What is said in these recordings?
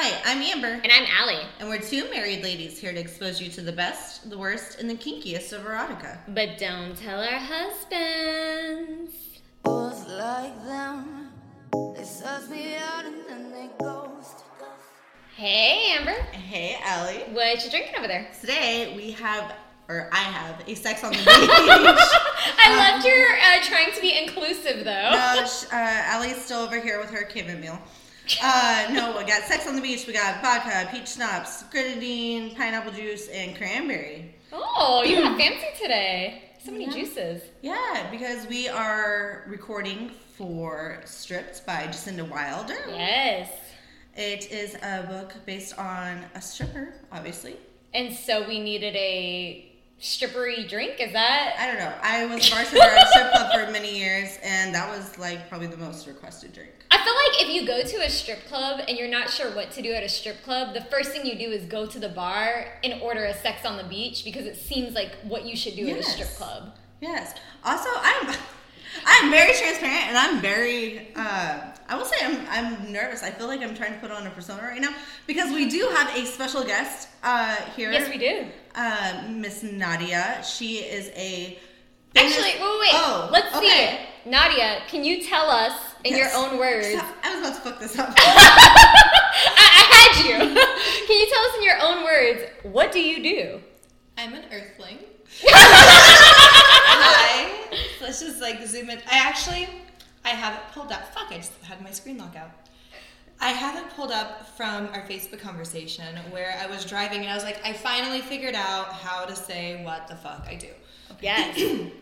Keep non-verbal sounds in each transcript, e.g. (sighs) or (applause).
Hi, I'm Amber, And I'm Allie. and we're two married ladies here to expose you to the best, the worst, and the kinkiest of erotica. But don't tell our husbands. Boys like them, they suss me out and then they ghost. Hey, Amber. Hey, Allie. What you drinking over there? Today we have, or I have, a sex on the (laughs) beach. I loved your uh, trying to be inclusive, though. no, sh- (laughs) uh, Allie's still over here with her Cuban meal. Uh, no, we got sex on the beach. We got vodka, peach schnapps, grenadine, pineapple juice, and cranberry. Oh, you (clears throat) got fancy today. So many Yeah. juices. Yeah, because we are recording for Stripped by Jasinda Wilder. Yes. It is a book based on a stripper, obviously. And so we needed a strippery drink. Is that? I don't know. I was a bartender at a strip club for many years, and that was like probably the most requested drink. I feel like if you go to a strip club and you're not sure what to do at a strip club, the first thing you do is go to the bar and order a sex on the beach because it seems like what you should do at a strip club. Yes. Also, I'm (laughs) I'm very transparent, and I'm very. Uh, I will say I'm I'm nervous. I feel like I'm trying to put on a persona right now because we do have a special guest uh, here. Yes, we do. Uh, Miss Nadya. She is a. famous- Actually, wait, wait, wait. Oh, Let's see okay. it. Nadya, can you tell us in Yes. your own words? I was about to fuck this up. (laughs) I, I had you. (laughs) can you tell us in your own words what do you do? I'm an earthling. (laughs) Hi. Let's just like zoom in. I actually, I have it pulled up. Fuck, I just had my screen lock out. I have it pulled up from our Facebook conversation where I was driving and I was like, I finally figured out how to say what the fuck I do. Yes. (clears throat)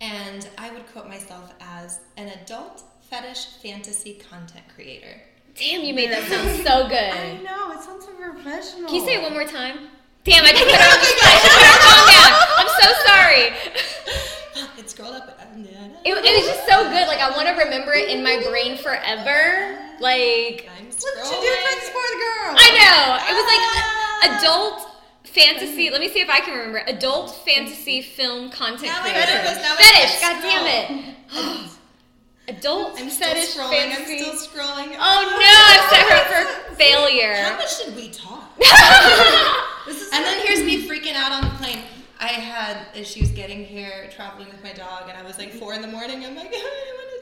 And I would quote myself as an adult fetish fantasy content creator. Damn, you made that sound so (laughs) good. I know it sounds so professional. Can you say it one more time? Damn, I just put on the spot. I should put her phone down. I'm so sorry. Fuck, it scrolled up. It, it was just so good. Like I want to remember it in my brain forever. Like I'm What you do for the girl? I know. It was like a- ah. adult fantasy. Let me see if I can remember. Adult fantasy film content Now creator. remember. Now I Fetish. can God damn it. (gasps) Oh. Adult I'm still fetish scrolling. fantasy. I'm still scrolling. oh, oh no! I'm set her for failure. How much did we talk? (laughs) and then here's me freaking out on the plane. I had issues getting here, traveling with my dog, and I was like four in the morning. I'm like, (laughs) I want to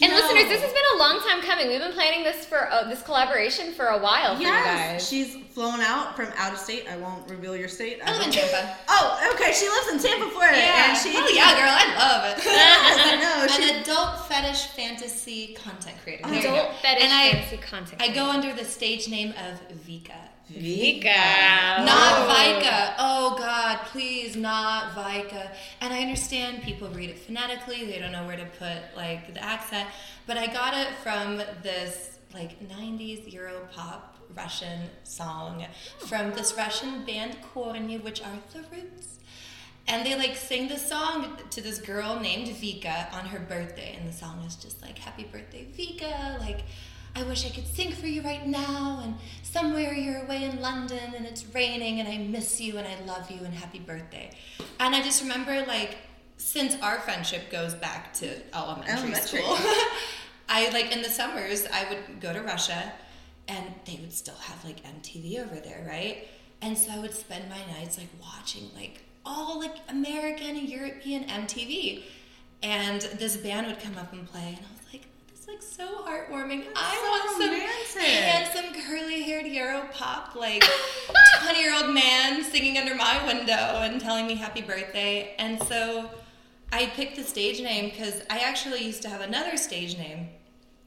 And No. listeners, this has been a long time coming. We've been planning this for uh, this collaboration for a while for you Yes, guys. she's flown out from out of state. I won't reveal your state. I live in Tampa. Oh, okay. She lives in Tampa, Florida, and she. oh yeah, girl, I love it. (laughs) I know. She, An adult fetish fantasy content creator. There you go. Adult fetish and I, fantasy content. I go under the stage name of Vika. Vika. Not Oh. Vika. Oh God, please, not Vika. And I understand people read it phonetically; they don't know where to put like the accent. But I got it from this like '90s Euro pop Russian song from this Russian band Korny, which are the Roots. And they like sing the song to this girl named Vika on her birthday, and the song is just like "Happy Birthday, Vika!" Like, I wish I could sing for you right now, and somewhere you're away in London, and it's raining, and I miss you, and I love you, and happy birthday. And I just remember like, since our friendship goes back to elementary, Elementary. school, (laughs) I like in the summers I would go to Russia, and they would still have like MTV over there, right? And so I would spend my nights like watching like all like American and European MTV. And this band would come up and play, and I was like, this is like so heartwarming. I so want some romantic. handsome, curly haired Euro pop, like (laughs) 20 year old man singing under my window and telling me happy birthday. And so I picked the stage name because I actually used to have another stage name.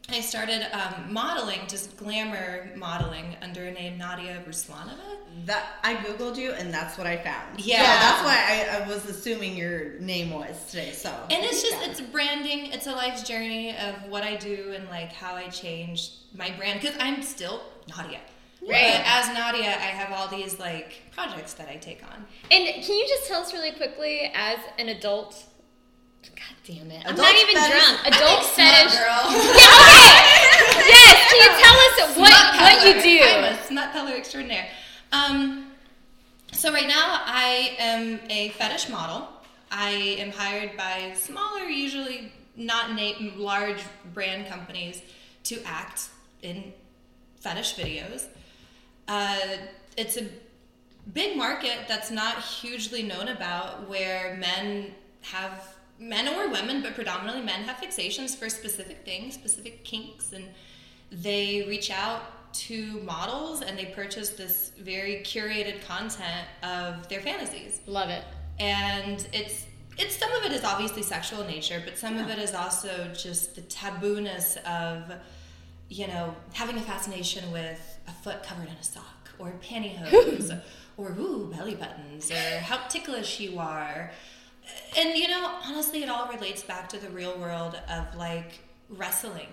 I started um, modeling, just glamour modeling, under a name Nadya Ruslanova. that I googled you, and that's what I found. Yeah. So that's why I, I was assuming your name was today. So. And it's just it's branding. It's a life's journey of what I do and like how I changed my brand because I'm still Nadya. Right. But as Nadya, I have all these like projects that I take on. And can you just tell us really quickly, as an adult? God damn it! I'm not even fetish- drunk. I'm Adult like, smut fetish. girl. (laughs) Yes. Can you tell us what Smut what you do? I'm a smut peddler extraordinaire. Um, so right now I am a fetish model. I am hired by smaller, usually not na- large brand companies to act in fetish videos. Uh, it's a big market that's not hugely known about where men have men or women but predominantly men have fixations for specific things specific kinks and they reach out to models and they purchase this very curated content of their fantasies. Love it. and it's it's some of it is obviously sexual in nature but some of it is also just the tabooness of you know having a fascination with a foot covered in a sock or pantyhose (laughs) or ooh belly buttons or how ticklish you are and you know honestly it all relates back to the real world of like wrestling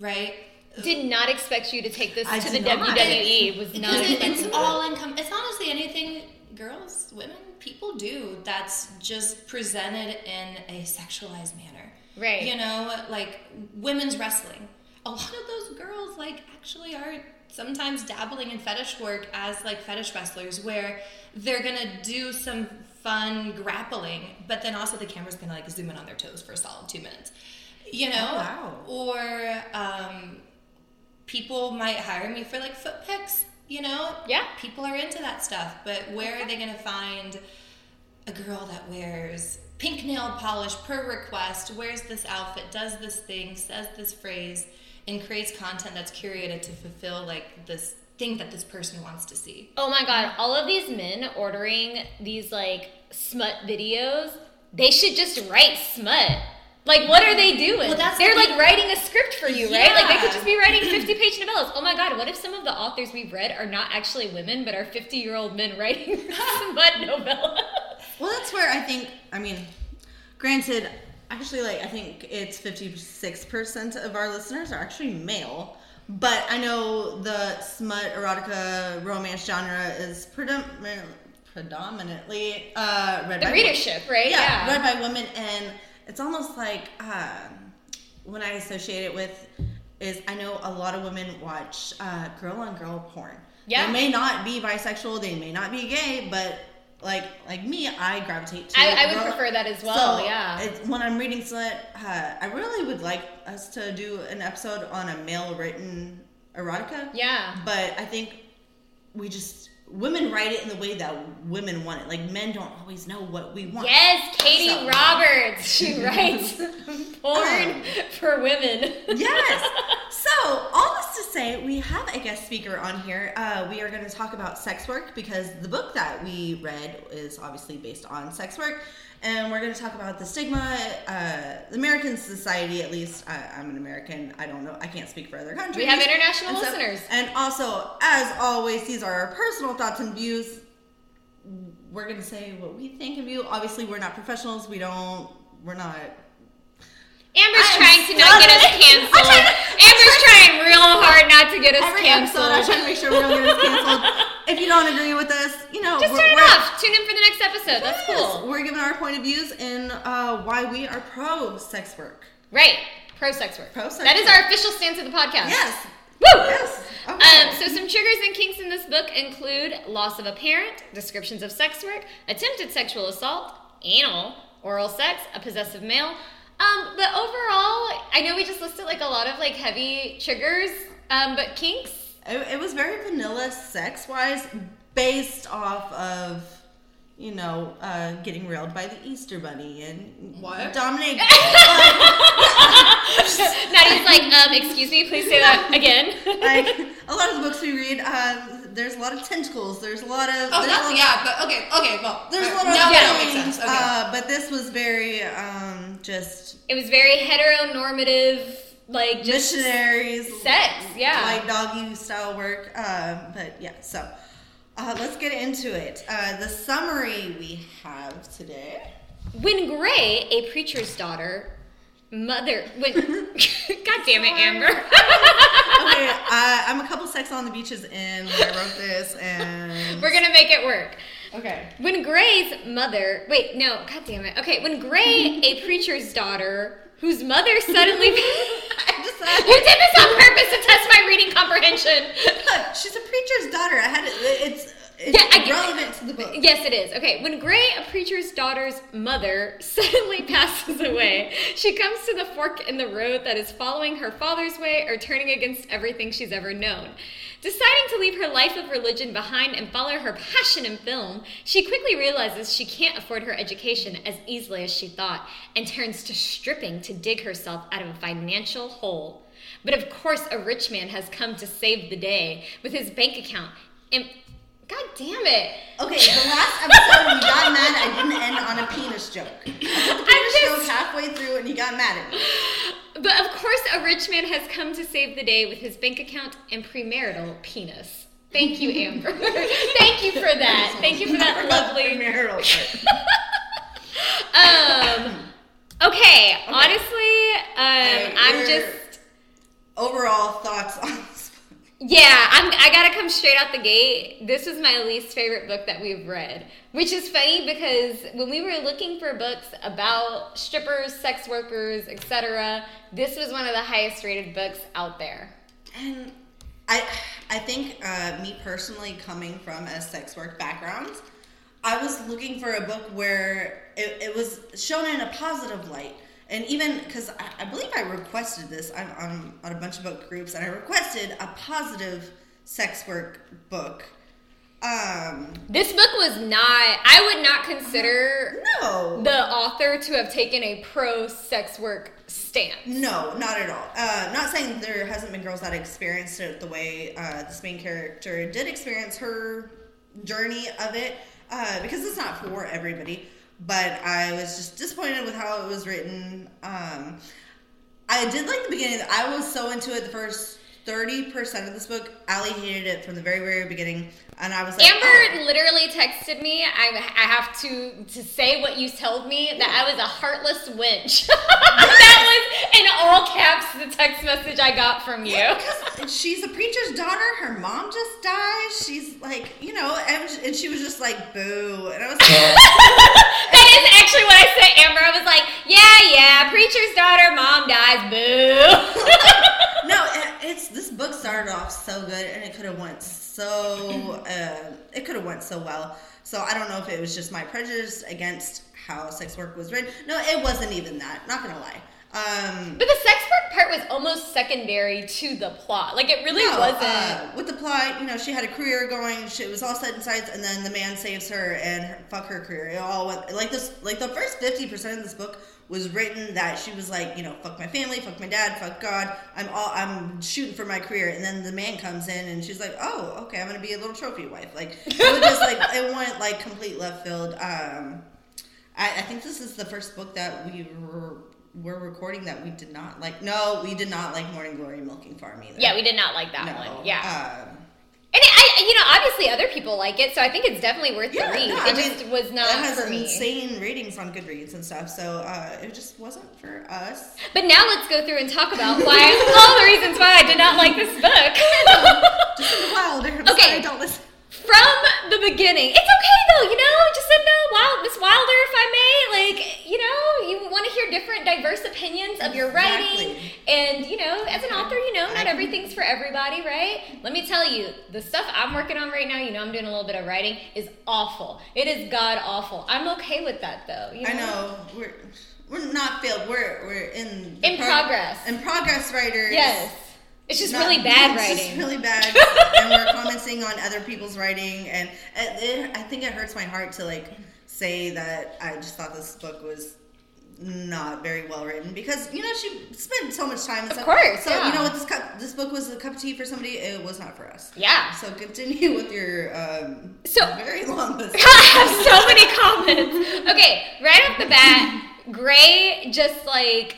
right Did not expect you to take this I to the not. WWE. Was not it, it's all income. It's honestly anything girls, women, people do that's just presented in a sexualized manner. Right. You know, like women's wrestling. A lot of those girls, like, actually are sometimes dabbling in fetish work as like fetish wrestlers, where they're gonna do some fun grappling, but then also the camera's gonna like zoom in on their toes for a solid two minutes. You know, Oh, wow. or um, people might hire me for like foot pics. You know, Yeah. people are into that stuff. But where are they to find a girl that wears pink nail polish per request, wears this outfit, does this thing, says this phrase, and creates content that's curated to fulfill like this thing that this person wants to see? Oh my god, all of these men ordering these like smut videos, they should just write smut. Like, what are they doing? Well, that's They're the like writing a script for you, right? Like, they could just be writing 50 (clears throat) page novellas. Oh my god, what if some of the authors we've read are not actually women, but are 50 year old men writing (laughs) smut novellas? Well, that's where I think. I mean, granted, actually, like I think it's fifty six percent of our listeners are actually male. But I know the smut, erotica, romance genre is predominant, predominantly uh, read The by readership, right? Yeah, read by women, and it's almost like um, when I associate it with is I know a lot of women watch uh, girl on girl porn. Yeah. they may not be bisexual, they may not be gay, but like like me, I gravitate to. I, I would prefer that as well, So, yeah. It's, when I'm reading slut, uh, I really would like us to do an episode on a male written erotica. Yeah. But I think we just women write it in the way that women want it. Like men don't always know what we want. Yes, Katie So- Roberts. She writes (laughs) porn Um, for women. yes. Say, we have a guest speaker on here. Uh, we are going to talk about sex work because the book that we read is obviously based on sex work. And we're going to talk about the stigma, uh, American society, at least. I, I'm an American. I don't know. I can't speak for other countries. We have international and listeners. And also, as always, these are our personal thoughts and views. We're going to say what we think of you. Obviously, we're not professionals. We don't, we're not Amber's I'm trying to not get us (laughs) canceled. Trying to- Amber's (laughs) trying real hard not to get us every canceled. episode, I try to make sure we don't get us canceled. (laughs) if you don't agree with us, you know, Just we're, turn it off. Tune in for the next episode. That's cool. We're giving our point of views in uh, why we are pro sex work. Right. Pro sex work. Pro sex That is our official stance of the podcast. Yes. Woo! Yes. Okay. Um, so some triggers and kinks in this book include loss of a parent, descriptions of sex work, attempted sexual assault, anal, oral sex, a possessive male. Um, but overall, I know we just listed like a lot of like heavy triggers, um, but kinks. It, it was very vanilla sex wise, based off of, you know, uh, getting railed by the Easter Bunny and What? Dominic. Nadya's (laughs) (laughs) like, um, excuse me, please say that again. like a lot of the books we read, uh, there's a lot of tentacles. There's a lot of. Oh, there's a that's lot- yeah, but okay, okay, well, There's a uh, lot of now that makes sense. Okay. uh, but this was very um, just it was very heteronormative, like just missionaries, sex. Yeah. like doggy style work. Um, but yeah, so uh, let's get into it. Uh, the summary we have today. When Gray, a preacher's daughter, mother, when (laughs) (laughs) God damn it, Amber. (laughs) Okay, uh, I'm a couple sex on the beaches in when I wrote this, and We're gonna make it work. okay. When Gray's mother, wait, no, god damn it. Okay, when Gray, a preacher's daughter, whose mother suddenly. I you did this on purpose to test my reading comprehension. Look, she's a preacher's daughter. I had it. It's it's Yeah, I relevant to the book. Yes, it is. Okay, when Gray, a preacher's daughter's mother, (laughs) suddenly passes away, she comes to the fork in the road that is following her father's way or turning against everything she's ever known. Deciding to leave her life of religion behind and follow her passion in film, she quickly realizes she can't afford her education as easily as she thought and turns to stripping to dig herself out of a financial hole. But of course, a rich man has come to save the day with his bank account. God damn it! Okay, the last episode you got (laughs) mad I didn't end on a penis joke. I put the penis just- joke halfway through and you got mad at me. But of course, a rich man has come to save the day with his bank account and premarital penis. Thank you, Amber. (laughs) Thank you for that. Thank you for that lovely. marital. Um. Okay. Honestly, um, I'm just. overall thoughts on. Yeah, I'm. I gotta come straight out the gate. This is my least favorite book that we've read, which is funny because when we were looking for books about strippers, sex workers, etc., this was one of the highest rated books out there. And I, I think uh, me personally, coming from a sex work background, I was looking for a book where it, it was shown in a positive light. And even because I, I believe I requested this I'm, I'm on a bunch of book groups, and I requested a positive sex work book. Um, This book was not. I would not consider no, the author to have taken a pro sex work stance. No, not at all. Uh, not saying there hasn't been girls that experienced it the way uh, this main character did experience her journey of it, uh, because it's not for everybody. But I was just disappointed with how it was written. Um, I did like the beginning. I was so into it the first thirty percent of this book. Allie hated it from the very, very beginning, and I was like, Amber oh. literally texted me. I, I have to to say what you told me that I was a heartless wench. (laughs) that was in all caps the text message I got from you. She's a preacher's daughter. Her mom just died. She's like, you know, and, and she was just like, boo. And I was like, (laughs) That is actually what I said, Amber. I was like, yeah, yeah, preacher's daughter, mom dies, boo. (laughs) no, it, it's this book started off so good, and it could have went so, uh, it could have went so well. So I don't know if it was just my prejudice against how sex work was written. No, it wasn't even that. Not gonna lie. Um, but the sex work part was almost secondary to the plot. Like it really No, wasn't. uh, with the plot, you know, she had a career going. She, it was all set in sights, and then the man saves her and her, fuck her career. It all went like this. Like the first fifty percent of this book was written that she was like, you know, fuck my family, fuck my dad, fuck God. I'm all I'm shooting for my career, and then the man comes in, and she's like, oh, okay, I'm gonna be a little trophy wife. Like it was just like (laughs) it went like complete left field. Um, I, I think this is the first book that we were. We're recording that we did not like. No, we did not like Morning Glory Milking Farm either. yeah, we did not like that No. one. Yeah. Um, And it, I, you know, obviously other people like it, so I think it's definitely worth yeah, the read. no, it I just mean, was not It has for me. insane ratings on Goodreads and stuff, so uh, it just wasn't for us. But now let's go through and talk about why (laughs) all the reasons why I did not like this book. (laughs) Just in the wild. (laughs) Okay. sorry, don't listen. From the beginning, it's okay though, you know. Just in the wild, Miss Wilder, if I may, like you know, you want to hear different, diverse opinions of your writing, Exactly. and you know, as an author, you know, not everything's for everybody, right? Let me tell you, the stuff I'm working on right now, you know, I'm doing a little bit of writing, is awful. It is god awful. I'm okay with that though. You know? I know we're we're not failed. We're we're in In progress. In progress, writers. Yes. It's just Not- really (laughs) bad it's writing. Just really bad, (laughs) and we're commenting on other people's writing, and it, it, I think it hurts my heart to like say that I just thought this book was not very well written because you know she spent so much time. And Of stuff. course, So yeah. you know what this cup, this book was a cup of tea for somebody. It was not for us. Yeah. So continue with your um, So- very long (laughs) list. I have so many comments. Okay, right off the bat, Gray just like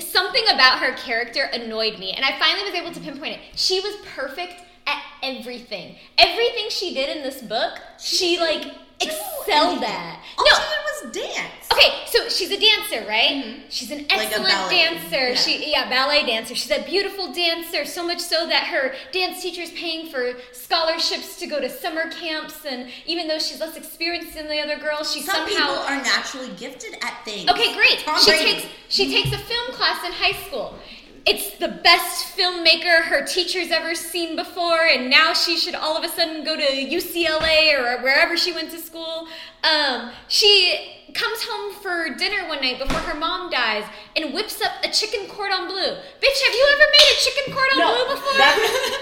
something about her character annoyed me, and I finally was able to pinpoint it. She was perfect at everything. Everything she did in this book, she like excelled at. All No, she did was dance. Okay, so she's a dancer, right? She's an Mm-hmm. Like a excellent ballet. dancer. Yeah. She yeah, ballet dancer. She's a beautiful dancer, so much so that her dance teacher is paying for scholarships to go to summer camps and even though she's less experienced than the other girls, she Some somehow people are naturally gifted at things. Okay, great. Tom she Brady. takes she takes a film class in high school. It's the best filmmaker her teacher's ever seen before, and now she should all of a sudden go to UCLA or wherever she went to school. Um, she comes home for dinner one night before her mom dies and whips up a chicken cordon bleu. Bitch, have you ever made a chicken cordon No, bleu before? that,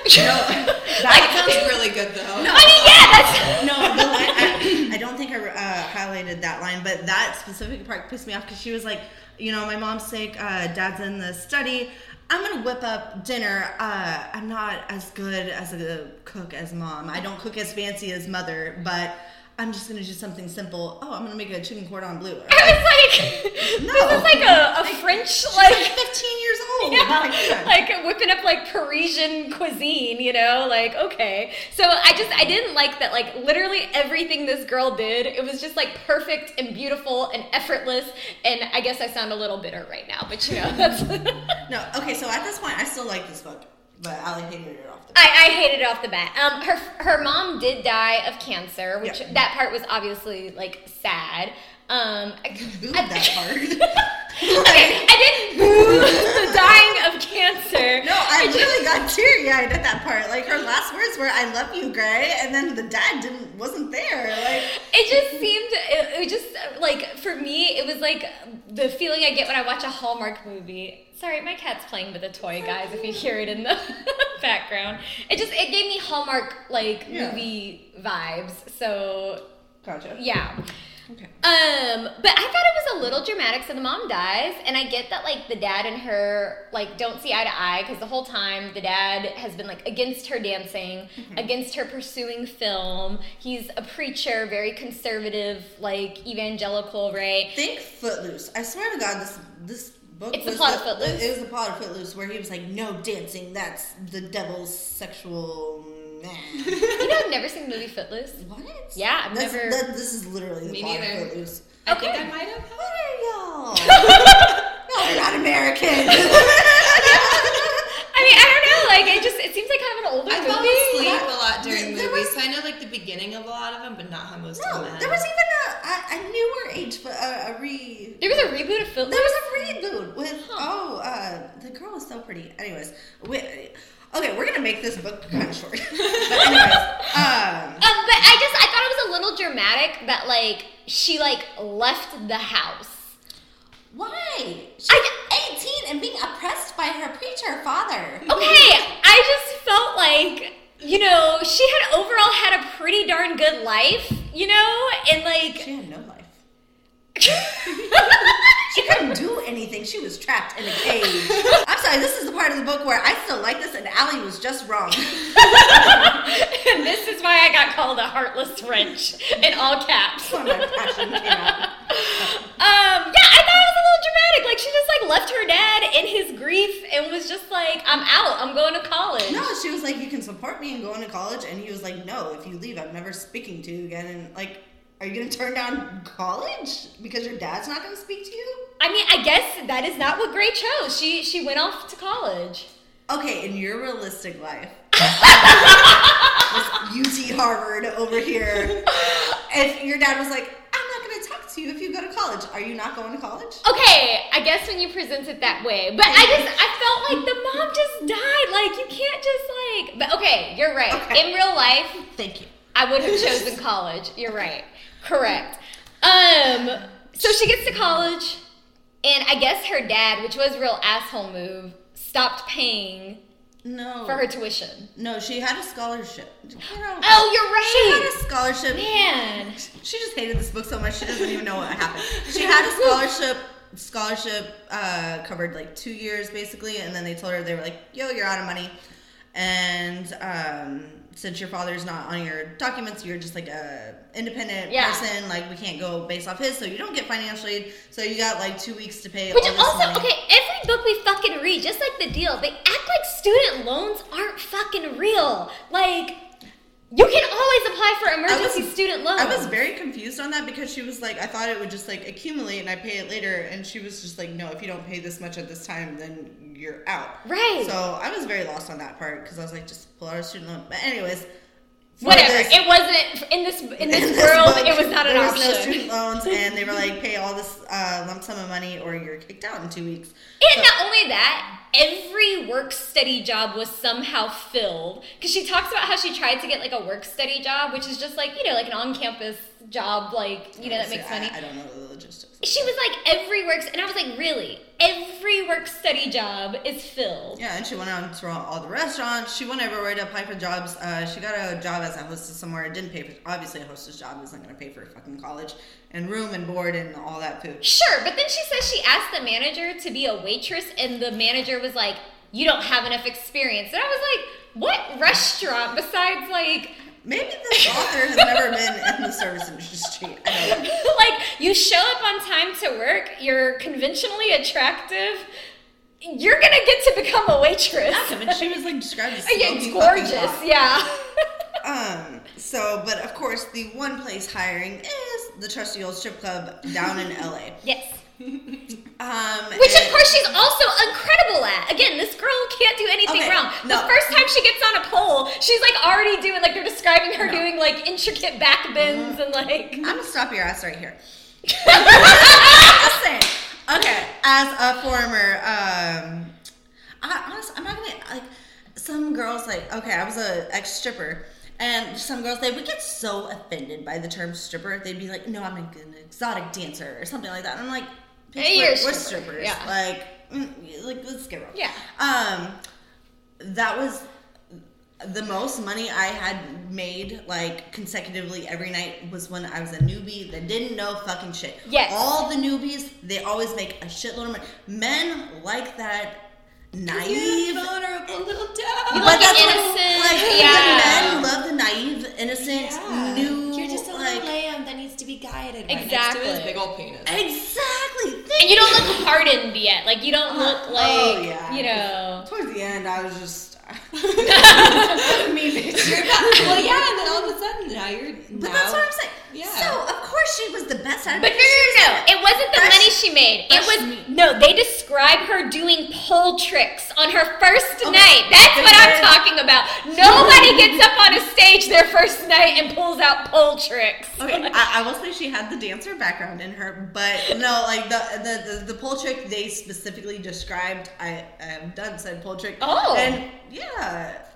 (laughs) That sounds (laughs) really good though. No, I mean, yeah, that's. no, the line, I, (laughs) I don't think I uh, highlighted that line, but that specific part pissed me off because she was like, you know, my mom's sick, uh, dad's in the study. I'm gonna whip up dinner. Uh, I'm not as good as a cook as mom. I don't cook as fancy as mother, but I'm just gonna do something simple. Oh, I'm gonna make a chicken cordon bleu. (laughs) I was like, No. this is like a, a French, like, 15 years (laughs) old. yeah, like whipping up like Parisian cuisine, you know? Like, okay. So I just, I didn't like that, like, literally everything this girl did, it was just like perfect and beautiful and effortless. And I guess I sound a little bitter right now, but you know, that's. (laughs) No, okay, so at this point, I still like this book, but Allie hated it off the bat. I, I hated it off the bat. Um, her her mom did die of cancer, which Yeah. that part was obviously like sad. Um, I, (laughs) Booed I- that part. okay, (laughs) I didn't boo the dying of cancer. No, I really got teary eyed at that part. Like her last words were "I love you, Gray," and then the dad didn't wasn't there. Like It just seemed, it, it just like for me, it was like the feeling I get when I watch a Hallmark movie. Sorry, my cat's playing with a toy, guys. If you hear it in the (laughs) background, it just it gave me Hallmark like Yeah. movie vibes. So gotcha. yeah. Okay. Um, but I thought it was a little dramatic. So the mom dies, and I get that like the dad and her like don't see eye to eye because the whole time the dad has been like against her dancing, against her pursuing film. He's a preacher, very conservative, like evangelical, right? Think Footloose. I swear to God, this this book It's the was plot of Footloose? It was the plot of Footloose, where he was like, "No dancing. That's the devil's sexual." Man. (laughs) You know, I've never seen the movie Footloose. what? Yeah, I've That's, never- that- this is literally the Me plot neither. of Footloose. I think I might have. What are y'all? (laughs) y'all are not American. (laughs) I mean, I don't know. Like, it just it seems like kind of an older I movie. fell asleep a lot during There movies, was- so I know like the beginning of a lot of them, but not how most no, of them. End. There was even a, a, a newer age, but a, a re. There was a reboot of Footloose. There was a reboot with oh, uh, the girl was so pretty. Anyways, we, okay, we're gonna make this book kind of short. (laughs) but anyways, (laughs) um, Um, but I just I thought it was a little dramatic that like she like left the house. Why? She's eighteen and being oppressed by her preacher father. Okay, I just felt like you know she had overall had a pretty darn good life, you know, and like She had no life. (laughs) (laughs) She couldn't do anything. She was trapped in a cage. (laughs) I'm sorry, this is the part of the book where I still like this, and Allie was just wrong. and (laughs) this is why I got called a heartless wrench in all caps. That's why my passion came out. Um, yeah, I thought it was a little dramatic. Like she just like left her dad in his grief and was just like, I'm out. I'm going to college. No, she was like, "You can support me in going to college," and he was like, "No, if you leave, I'm never speaking to you again." And like, are you gonna turn down college because your dad's not gonna speak to you? I mean, I guess that is not what Gray chose. She she went off to college. Okay, in your realistic life, (laughs) UT Harvard over here, if your dad was like, "I'm not gonna talk to you if you go to college," are you not going to college? Okay, I guess when you present it that way, but I just I felt like the mom just died. Like you can't just like. But okay, you're right. Okay. In real life, Thank you. I would have chosen college. You're right. Correct. Um. So she gets to college, and I guess her dad, which was a real asshole move, stopped paying No. for her tuition. No, she had a scholarship. Oh, you're right. She had a scholarship. Man. She just hated this book so much she doesn't even know what happened. She had a (laughs) scholarship. Scholarship uh, covered like two years basically, and then they told her they were like, "Yo, you're out of money," and um, since your father's not on your documents, you're just like a independent Yeah. person. Like we can't go based off his, so you don't get financial aid. So you got like two weeks to pay. Which also, money. okay, every book we fucking read, just like the deal, they act like student loans aren't fucking real. Like, you can always apply for emergency was- student loan. I was very confused on that because she was like, I thought it would just like accumulate and I pay it later, and she was just like, no, if you don't pay this much at this time, then you're out. Right. So I was very lost on that part because I was like, just pull out a student loan. But anyways, Whatever. it wasn't in this in this, in (laughs) this world. book, it was not an there option. was no student loans, and they were like, pay all this uh, lump sum of money or you're kicked out in two weeks. And not only that, every work study job was somehow filled. Because she talks about how she tried to get like a work study job, which is just like, you know, like an on campus job, like, you know, that makes I- money. I, don't know the logistics. She was like every work, and I was like, really, every work study job is filled. Yeah, and she went on to all the restaurants. She went everywhere to apply for jobs. Uh, she got a job as a hostess somewhere. It didn't pay for. Obviously, a hostess job isn't going to pay for fucking college and room and board and all that food. Sure, but then she says she asked the manager to be a waitress, and the manager was like, "You don't have enough experience." And I was like, "What restaurant besides like?" Maybe this author has never been in the service industry. I don't know. like you show up on time to work, you're conventionally attractive, you're gonna get to become a waitress. Yeah, but she was like described as (laughs) Yeah, gorgeous, yeah. (laughs) Um. So, but of course, the one place hiring is the trusty old strip club down in LA. yes. Um. Which of course she's also incredible at. Again, this girl can't do anything Okay, wrong. The first time she gets on a pole, she's like already doing like they're describing her No. Mm-hmm. doing like intricate back bends and like I'm gonna stop your ass right here. (laughs) Saying. Okay, as a former, um, I, honestly, I'm not gonna like some girls like. Okay, I was a ex stripper, and some girls they would get so offended by the term stripper. They'd be like, "No, I'm an exotic dancer" or something like that. And I'm like, "Bitch, Hey, we're, you're a we're stripper, strippers. yeah. Like, mm, like let's get real. Yeah. Um, that was the most money I had made like consecutively every night was when I was a newbie that didn't know fucking shit. Yes. All the newbies, they always make a shitload of money. Men like that naive. Vulnerable little dog. You But like that's it what- innocent, Like, yeah. the men love the naive, innocent, Yeah. new. You're just a little like, lamb that needs to be guided right next Exactly. to his big old penis. Exactly. and you don't look hardened yet. Like you don't look Uh, like oh, yeah. you know. Towards the end, I was just. (laughs) me, bitch. You're about, well, yeah, and then all of a sudden now you're. But now, that's what I'm saying. Yeah. So of course she was the best at. But no, no, no, it wasn't the Fresh- money she made. It was meat. no. They describe her doing pole tricks on her first oh Okay. night. That's what I'm talking about. Nobody gets up on a stage their first night and pulls out pole tricks. Okay, I, I will say she had the dancer background in her, but no, like the the, the, the pole trick they specifically described. I I have done said pole trick. Oh. and yeah.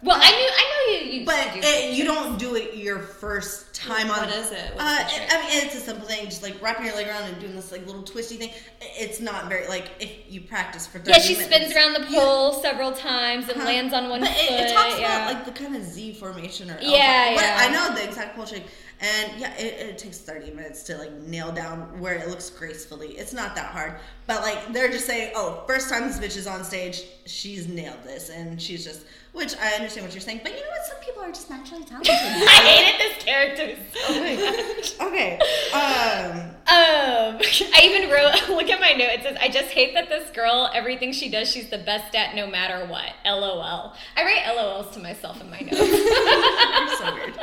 Well, I knew, I know you. you But do it, you don't do it your first time on. What is it? Uh. I mean, it's a simple thing, just like wrapping your leg around and doing this like little twisty thing. It's not very like if you practice for. 30 yeah, she minutes. spins around the pole several times and Huh. lands on one but foot. It, it talks yeah. about like the kind of Z formation or L Yeah, but yeah. I know the exact pole trick, and yeah, it, it takes thirty minutes to like nail down where it looks gracefully. It's not that hard, but like they're just saying, oh, first time this bitch is on stage, she's nailed this, and she's just. Which I understand what you're saying, but you know what? Some people are just naturally (laughs) talented. I hated this character so (laughs) much. okay. Um. Um, (laughs) I even wrote, look at my note. It says, I just hate that this girl, everything she does, she's the best at no matter what. LOL. I write LOLs to myself in my notes. You're so weird.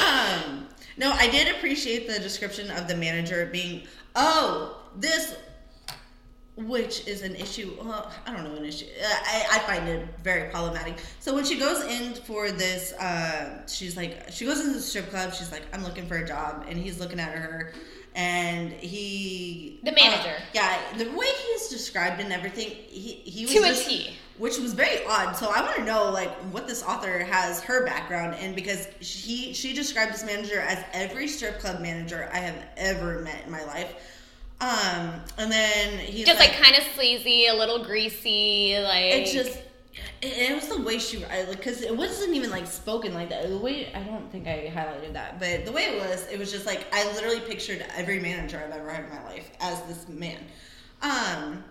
Um, no, I did appreciate the description of the manager being, oh, this, which is an issue. Well, I don't know an issue. Uh, I, I find it very problematic. So when she goes in for this, uh, she's like, she goes into the strip club. She's like, I'm looking for a job, and he's looking at her. And he, The manager. uh, yeah, the way he's described and everything, he he was To a just- T. which was very odd. So I want to know like what this author has her background in because she she described this manager as every strip club manager I have ever met in my life. Um, and then he's just like, kind of sleazy, a little greasy, like. it just it, was the way she like, because it wasn't even like spoken like that. The way I don't think I highlighted that, but the way it was, it was just like I literally pictured every manager I've ever had in my life as this man. Um,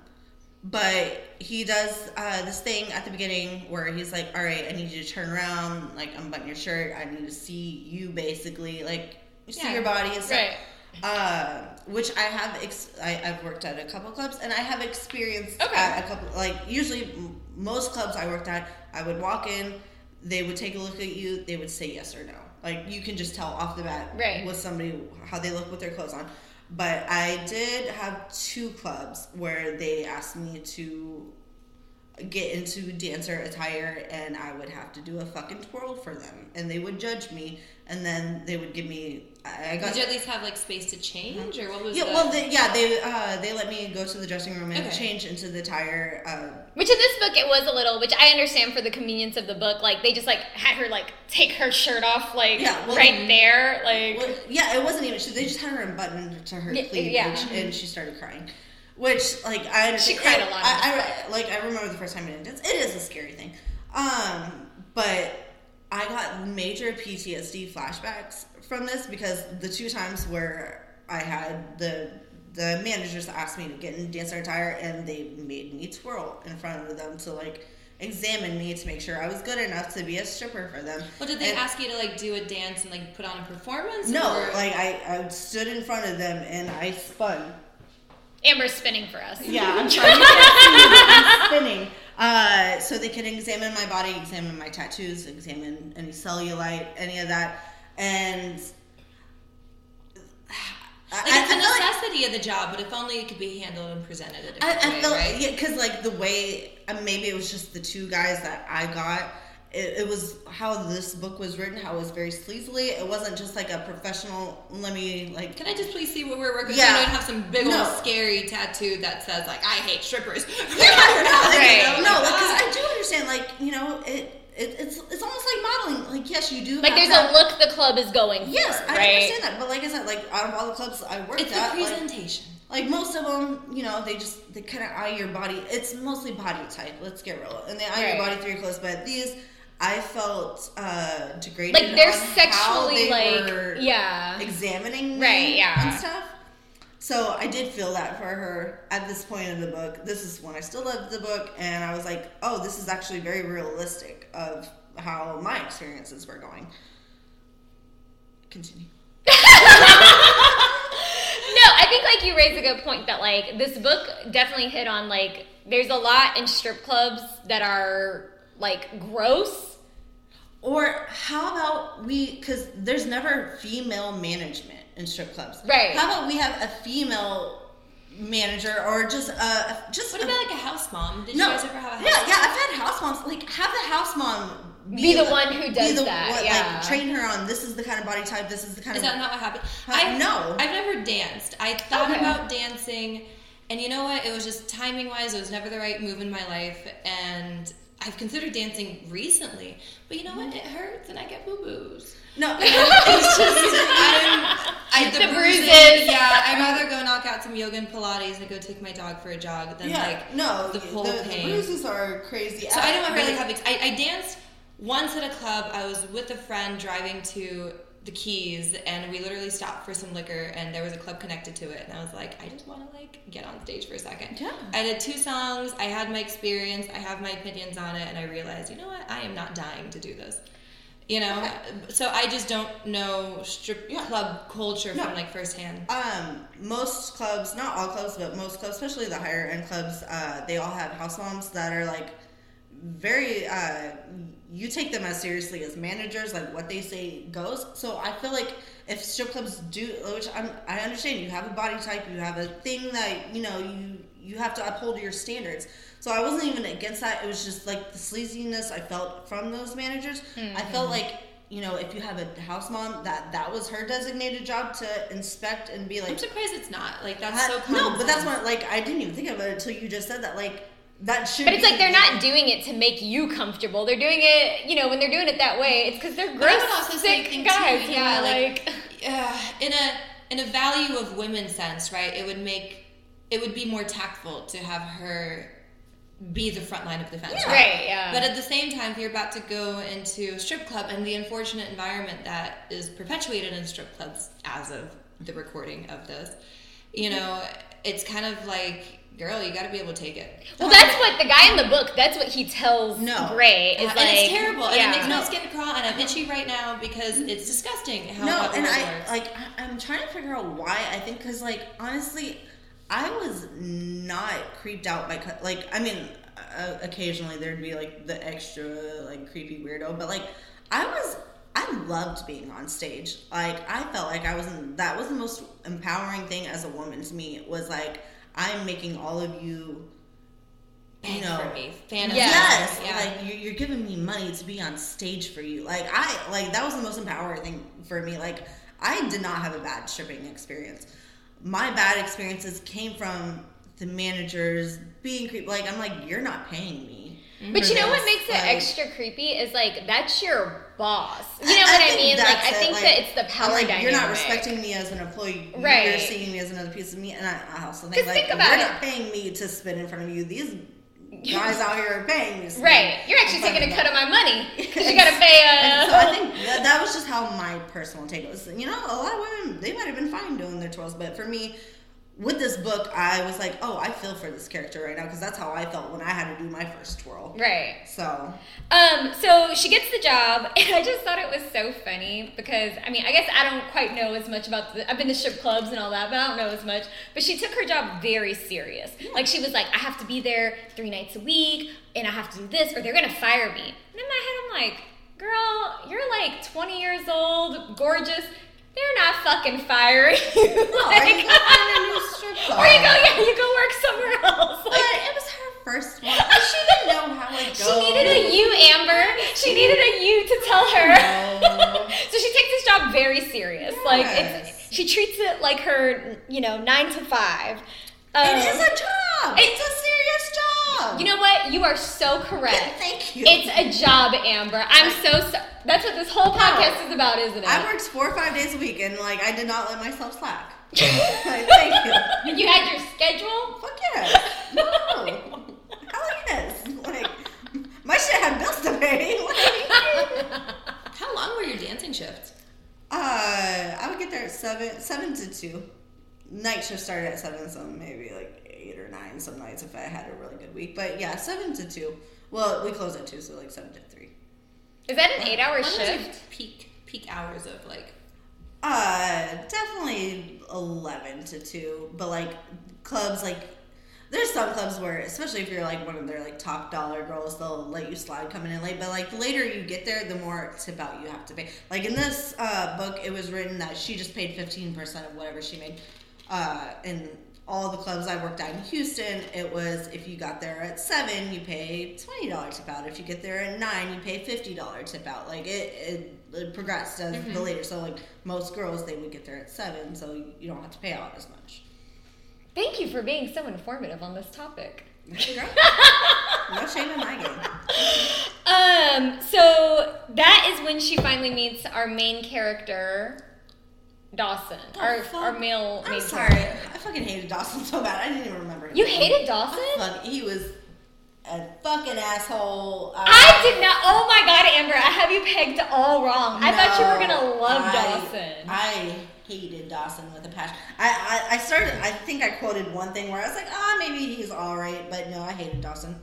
but he does uh, this thing at the beginning where he's like, "All right, I need you to turn around. Like, unbutton your shirt. I need to see you, basically, like see Yeah. your body and stuff." Right. Uh, which I have, ex- I, I've worked at a couple clubs, and I have experienced Okay. at a couple. Like usually, m- most clubs I worked at, I would walk in, they would take a look at you, they would say yes or no. Like you can just tell off the bat Right. with somebody how they look with their clothes on. But I did have two clubs where they asked me to get into dancer attire and I would have to do a fucking twirl for them and they would judge me and then they would give me I I got Did you at least have like space to change, or what was? yeah the, well they, yeah they uh, they let me go to the dressing room and Okay. change into the attire uh, Which in this book it was a little, which I understand for the convenience of the book. Like they just like had her like take her shirt off, like Yeah, well, right there, like. Well, yeah, it wasn't even. She, they just had her unbuttoned to her Yeah, cleavage, yeah. And she started crying. Which, like, I understand. cried a lot I, I, like, I remember the first time I did dance. It is a scary thing. Um, but I got major PTSD flashbacks from this because the two times where I had the the managers asked me to get in dancer attire, and they made me twirl in front of them to like examine me to make sure I was good enough to be a stripper for them. Well, did they And- ask you to like do a dance and like put on a performance? no, or- like I, I stood in front of them and I spun. Amber's spinning for us. Yeah, I'm (laughs) trying to can't see me, but I'm spinning. Uh, so they can examine my body, examine my tattoos, examine any cellulite, any of that, and Like I- it's a I feel like- necessity of the job, but if only it could be handled and presented a different I, I way, felt right? yeah, because like the way uh, maybe it was just the two guys that I got. It, it was how this book was written, how it was very sleazily. It wasn't just like a professional. Let me like Can I just please see what we're working with? Yeah. I know you have some big No. old scary tattoo that says like I hate strippers. (laughs) (laughs) Yeah, no, like, Right. no, Oh my because I do understand. Like you know, it, it it's it's almost like modeling. Like yes, you do. Like there's that- a look the club is going for. Yes, I right? understand that. But like I said, like out of all the clubs I worked It's the at, like, presentation. like most of them, you know, they just they kind of eye your body. It's mostly body type. Let's get real, and they eye your body through your clothes. But these, I felt uh degraded. Like they're sexually they like yeah. examining me Right, yeah. and stuff. So I did feel that for her at this point in the book. This is when I still loved the book, and I was like, "Oh, this is actually very realistic of how my experiences were going." Continue. (laughs) No, I think like you raised a good point that like this book definitely hit on like there's a lot in strip clubs that are like gross. Or how about we? Because there's never female management in strip clubs. Right. How about we have a female manager or just a just What a- about like a house mom? Did no, you guys ever have a house yeah, mom? yeah. I've had house moms. Like, have the house mom Be the one who does the that, one- yeah. Like, train her on this is the kind of body type. This is the kind Is of. Is that not what happened? Huh, I've, no. I've never danced. I thought Okay. about dancing, and you know what? It was just timing wise. It was never the right move in my life, and I've considered dancing recently. But you know what? It hurts, and I get boo boos. no, (laughs) It's just I'm, I, the, The bruises. bruises. Yeah, I'd rather go knock out some yoga and Pilates and go take my dog for a jog than yeah, like no. the full the, pain. The bruises are crazy. So I don't ever like have. I, I danced once at a club. I was with a friend driving to the Keys, and we literally stopped for some liquor, and there was a club connected to it, and I was like, I just want to like get on stage for a second. Yeah. I did two songs. I had my experience. I have my opinions on it, and I realized, you know what? I am not dying to do this. You know, so I just don't know strip Yeah. club culture No. from like firsthand. Um, most clubs, not all clubs, but most clubs, especially the higher end clubs, uh, they all have house moms that are like very. Uh, you take them as seriously as managers, like what they say goes. So I feel like if strip clubs do, which I'm, I understand, you have a body type, you have a thing that you know you you have to uphold your standards. So I wasn't even against that. It was just like the sleaziness I felt from those managers. I felt mm-hmm. like you know if you have a house mom that that was her designated job to inspect and be like I'm surprised it's not like that's I- so common no, but that's what like I didn't even think of it until you just said that. Like that should. But it's like they're not doing it to make you comfortable. They're doing it, you know, when they're doing it that way, it's because they're gross, sick think guys. too, yeah, like, like (laughs) uh, in a in a value of women sense, right? It would make it would be more tactful to have her be the front line of defense, Yeah. Right, yeah. But at the same time, if you're about to go into a strip club and the unfortunate environment that is perpetuated in strip clubs as of the recording of this, you know, it's kind of like, girl, you got to be able to take it. Well, that's what the guy in the book. That's what he tells No. Gray is Yeah, like, and it's terrible, and it makes my skin crawl, and I'm itchy right now because it's disgusting how no, and I works. like I, I'm trying to figure out why. I think because like honestly, I was not creeped out by. Like I mean, uh, occasionally there'd be like the extra like creepy weirdo, but like I was. I loved being on stage. Like I felt like I was in, that was the most empowering thing as a woman to me was like I'm making all of you you know, for me. Fantasy. Yes, Yeah. like you're, you're giving me money to be on stage for you. Like I like that was the most empowering thing for me. Like I did not have a bad stripping experience. My bad experiences came from the managers being creepy. Like I'm like, you're not paying me. But you know what makes it Like, extra creepy is like that's your boss. (laughs) You know what I, mean? Like I think Like, that it's the power like, dynamic. You're not respecting me as an employee. Right. You're seeing me as another piece of me, and I, I also think, like think about you're it. not paying me to spit in front of you. These (laughs) guys out here are paying me. Right. You're actually taking a cut of my money (laughs) because you got to pay a. Uh, so I think that, that was just how my personal take was. You know, a lot of women they might have been fine doing their twirls, but for me, with this book, I was like, oh, I feel for this character right now because that's how I felt when I had to do my first twirl. right. So Um, so she gets the job, (laughs) and I just thought it was so funny because I mean, I guess I don't quite know as much about the. I've been to strip clubs and all that, but I don't know as much. But she took her job very serious. Like she was like, I have to be there three nights a week, and I have to do this, or they're gonna fire me. And in my head, I'm like, girl, you're like 20 years old, gorgeous. They're not fucking firing (laughs) you. no, or Like- you go find a new (laughs) strip club. (laughs) or you go, yeah, you go work somewhere else. But Like, it was her first one. She didn't know how it goes. she needed a you, Amber. She needed a you to tell her. So she takes this job very serious. Like it's, she treats it like her, you know, nine to five. Um, it is a job. It's a serious job. You know what? You are so correct. (laughs) Thank you. It's a job, Amber. I'm so so. That's what this whole podcast is about, isn't it? I worked four or five days a week, and like I did not let myself slack. (laughs) (laughs) like, thank you. you had your schedule. Fuck yes. No. Hell yes. Like my shit had bills to pay. How long were your dancing shifts? uh, I would get there at seven, seven to two. Night shift started at seven, so maybe like eight or nine some nights if I had a really good week. But yeah, seven to two. Well, we close at two, so like seven to three. Is that an was your shift? peak peak hours of like Uh, definitely eleven to two. But like clubs, like there's some clubs where, especially if you're like one of their like top dollar girls, they'll let you slide coming in late. But like the later you get there, the more tip out you have to pay. Like in this uh, book, it was written that she just paid fifteen percent of whatever she made. Uh, in all the clubs I worked at in Houston, it was if you got there at seven, you pay twenty dollar tip out. If you get there at nine, you pay fifty dollar tip out. Like it, it, it progressed as the later. So like most girls, they would get there at seven, so you don't have to pay out as much. Thank you for being so informative on this topic. (laughs) no shame in my game. Um, so that is when she finally meets our main character, Dawson, our, Oh, fuck. our male I'm sorry. character. I fucking hated Dawson so bad. I didn't even remember. You hated Dawson? Fuck, he was a fucking asshole. Uh, I did not. Oh my god, Amber, I have you pegged all wrong. I thought you were gonna love I- Dawson. I hated Dawson with a passion. I, I, I started. I think I quoted one thing where I was like, ah, maybe he's all right, but no, I hated Dawson.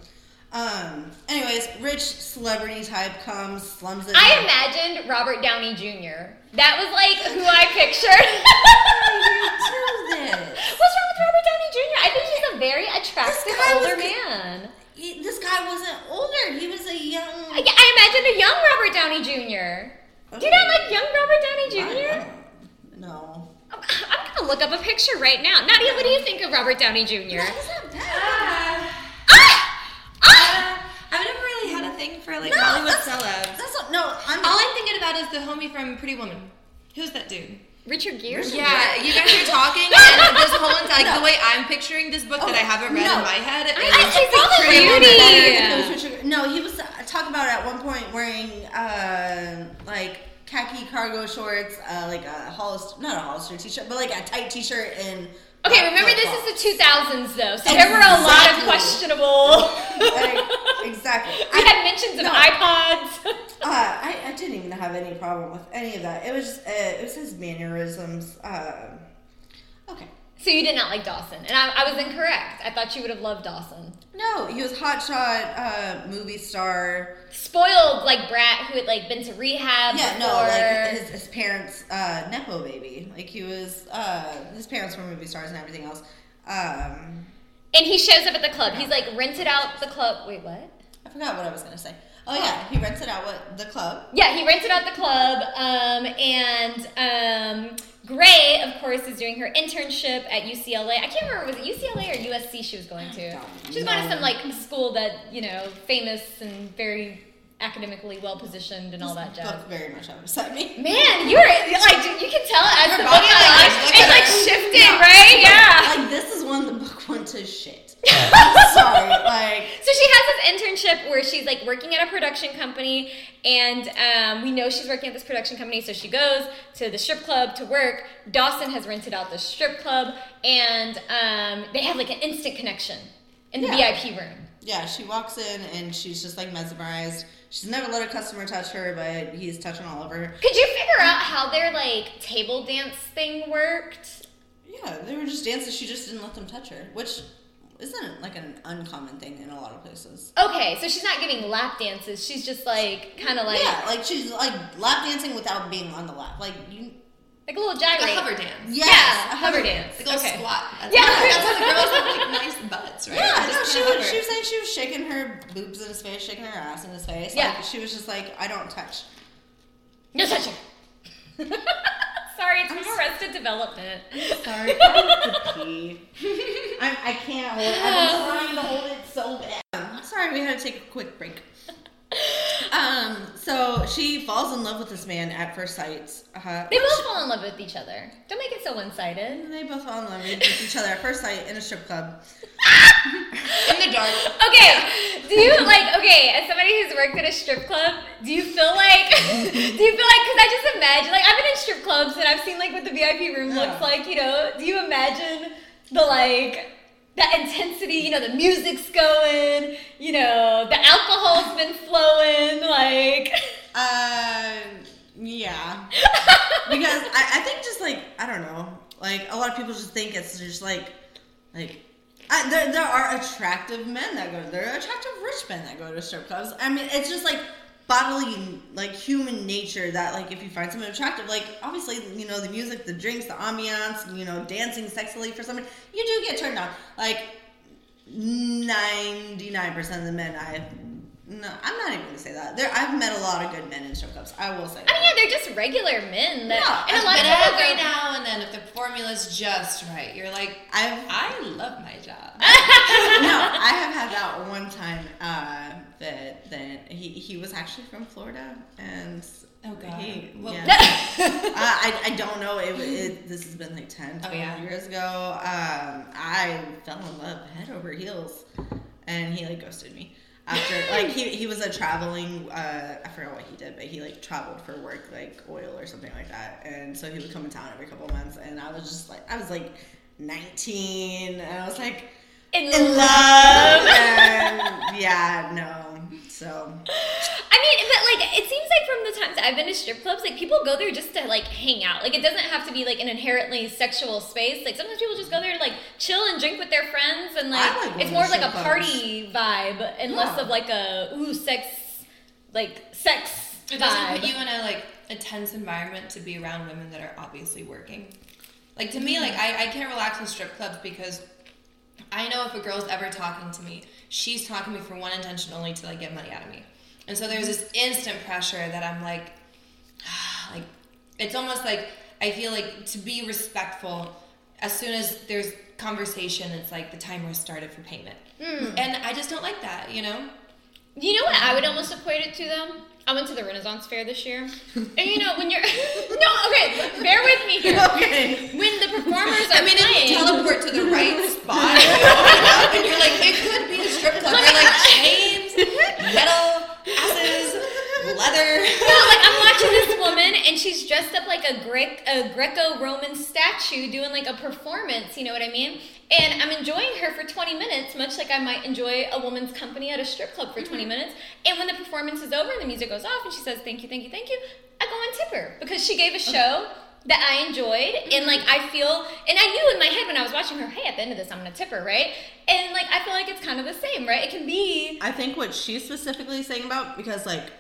Um. Anyways, rich celebrity type comes, slums it. I imagined Robert Downey Jr. That was like who I (laughs) pictured. do this? (laughs) What's wrong with Robert Downey Jr.? I think he's a very attractive guy was older man. He- this guy wasn't older. He was a young. I, I imagined a young Robert Downey Jr. Do you not like young Robert Downey Jr.? No. I'm I'm gonna look up a picture right now. Nadya, what do you think of Robert Downey Jr.? He's not bad. Ah, Ah! Ah! I've never really had a thing for like No, Hollywood that's- celebs. That's not, no. I'm. All I'm thinking about is the homie from Pretty Woman. Who's that dude? Richard Gere? Yeah, you guys are (laughs) talking, (laughs) and this whole entire like the way I'm picturing this book that I haven't read no. in my head. I is think she's a Pretty cutie. Woman. It was Richard- No, he was uh, talk about at one point wearing uh, like khaki cargo shorts, uh, like a Hollister, not a Hollister t-shirt, but like a tight t-shirt and. Okay, remember this is the 2000s though, so there were a lot of questionable. Exactly. (laughs) we I- had mentions of iPods. Uh, I, I didn't even have any problem with any of that. It was just, uh, it was his mannerisms. Uh, okay. So you did not like Dawson, and I, I was incorrect. I thought you would have loved Dawson. No, he was hotshot uh, movie star. Spoiled like brat who had like been to rehab. Yeah, no, like his, his parents, uh, nepo baby. Like he was, uh, his parents were movie stars and everything else. Um, and he shows up at the club. He's like rented out the club. Wait, what? I forgot what I was gonna say. Oh yeah, he rents it out at the club. Yeah, he rented out the club, um, and um, Gray, of course, is doing her internship at UCLA. I can't remember was it UCLA or USC she was going to. don't She was going to some like school that you know famous and very academically well positioned and all that jazz. Book very much upset me. (laughs) Man, you're like you can tell as Her the book body goes on, it's like her. shifting, right? Yeah. Like this is when the book (laughs) went to shit. (laughs) Sorry, (laughs) like So she has this internship where she's like working at a production company, and um, we know she's working at this production company. So she goes to the strip club to work. Dawson has rented out the strip club, and um, they have like an instant connection in the Yeah. VIP room. yeah, she walks in and she's just like mesmerized. She's never let a customer touch her, but he's touching all over her. Could you figure out how their like table dance thing worked? Yeah, they were just dancing. She just didn't let them touch her, which isn't like an uncommon thing in a lot of places. Okay, so she's not giving lap dances. She's just like kind of like yeah, like she's like lap dancing without being on the lap. Like you, like a little Like a hover dance. yes, yeah, a hover dance. Like a Okay. squat. That's Yeah. why- that's why the girls (laughs) have like nice butts, right? Yeah, They no, just she was, hover. she was saying she was shaking her boobs in his face, shaking her ass in his face. Yeah. Like, she was just like, I don't touch. No touching. (laughs) Sorry, it's from Arrested Development. Sorry, I have to pee. I'm, I can't hold it. I've been trying to hold it so bad. I'm sorry, we had to take a quick break. Um, so she falls in love with this man at first sight. Uh, They both fall in love with each other. Don't make it so one-sided. they both fall in love with each other at first sight in a strip club. (laughs) in the dark. Okay, do you like? Okay, as somebody who's worked at a strip club, do you feel like? do you feel like? Because I just imagine, like, I've been in strip clubs and I've seen like what the VIP room looks like. You know, do you imagine the like? That intensity, you know, the music's going, you know, the alcohol's been flowing, like. Uh, (laughs) yeah. (laughs) because I, I think just like I don't know, like a lot of people just think it's just like like I, there there are attractive men that go there are attractive rich men that go to strip clubs. I mean, it's just like bodily like human nature that like if you find someone attractive like obviously you know the music the drinks the ambiance you know dancing sexily for someone you do get turned on. Like 99% of the men i no i'm not even gonna say that there i've met a lot of good men in strip clubs i will say That. I mean, yeah, they're just regular men that, Yeah, and a lot But of people every go- now and then, if the formula's just right, you're like, i've I love my job. (laughs) no, I have had that one time uh, that that he, he was actually from Florida, and Oh, God. he, Well- yeah. (laughs) uh, I I don't know. It, it this has been like 10, 12 Oh, yeah. years ago. Um, I fell in love head over heels, and he like ghosted me. After (laughs) like he, he was a traveling uh, I forgot what he did but he like traveled for work like oil or something like that and so he would come in town every couple months and I was just like I was like 19 and I was like in, in love. and (laughs) yeah, no. So I mean, but like it seems like from the times I've been to strip clubs, like people go there just to like hang out. Like it doesn't have to be like an inherently sexual space. Like sometimes people just go there to like chill and drink with their friends, and like, like it's more of like a strip party vibe and less of like a ooh sex, like sex It doesn't vibe. put you in a like a tense environment to be around women that are obviously working. Like to me, mm-hmm. like I, I can't relax in strip clubs because I know if a girl's ever talking to me, she's talking to me for one intention only to like get money out of me. And so there's this instant pressure that I'm like, (sighs) like it's almost like I feel like to be respectful, as soon as there's conversation, it's like the timer started for payment. Hmm. And I just don't like that, you know? You know what I would almost equate it to them? I went to the Renaissance Fair this year. And you know, when you're (laughs) No, okay, bear with me here. okay. When the performers are I mean, if you teleport to the right spot, you open up and you're like, it could be a strip club. They're like chains, metal, asses, leather. No, like I'm watching this woman and she's dressed up like a Greek a Greco-Roman statue doing like a performance, you know what I mean? And I'm enjoying her for 20 minutes, much like I might enjoy a woman's company at a strip club for 20 mm-hmm. minutes. And when the performance is over and the music goes off and she says thank you, thank you, thank you, I go and tip her because she gave a show that I enjoyed and like mm-hmm. I feel and I knew in my head when I was watching her, hey, at the end of this I'm gonna tip her, right? And like I feel like it's kind of the same, right? It can be I think what she's specifically saying about because like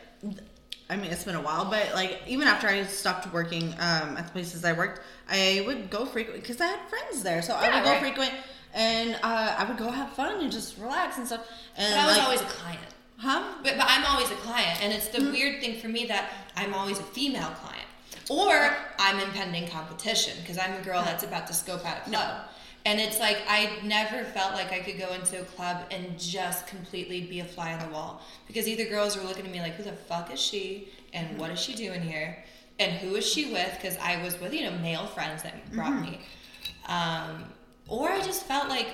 I mean it's been a while, but like even after I stopped working um, at the places I worked, I would go frequent because I had friends there, so I Yeah, would go right. frequent and uh, I would go have fun and just relax and stuff. And But I was like, always a client. Huh? But, but I'm always a client, and it's the Mm-hmm. weird thing for me that I'm always a female client, or I'm impending competition because I'm a girl that's about to scope out a club. And it's like I never felt like I could go into a club and just completely be a fly on the wall because either girls were looking at me like, "Who the fuck is she? And what is she doing here? And who is she with?" Because I was with you know male friends that brought me, um, or I just felt like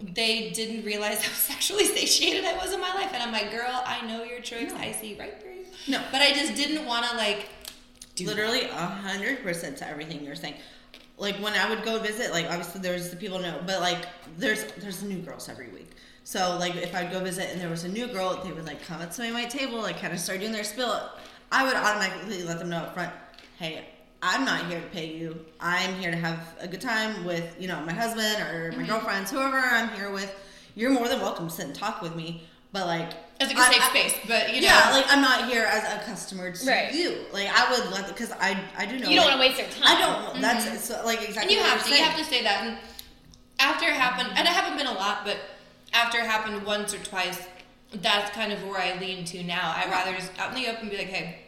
they didn't realize (laughs) how sexually satiated I was in my life. And I'm like, girl, I know your tricks. I see right through you. No. But I just didn't want to like do literally a hundred percent to everything you're saying. Like when I would go visit, like obviously there's the people know, but like there's there's new girls every week. So like if I'd go visit and there was a new girl, they would like come up to my table, like kind of start doing their spill. I would automatically let them know up front, hey, I'm not here to pay you. I'm here to have a good time with you know my husband or Mm-hmm. my girlfriends, whoever I'm here with. You're more than welcome to sit and talk with me, but like As like a I- safe I- space, but you know, yeah, like I'm not here as a customer to Right. you. Like I would let because I I do know You don't like, wanna waste your time. I don't. Mm-hmm. That's so, like exactly. and you what have to, you're you saying. have to say that. And after it happened, and it haven't been a lot, but after it happened once or twice, that's kind of where I lean to now. I'd rather just out in the open be like, hey.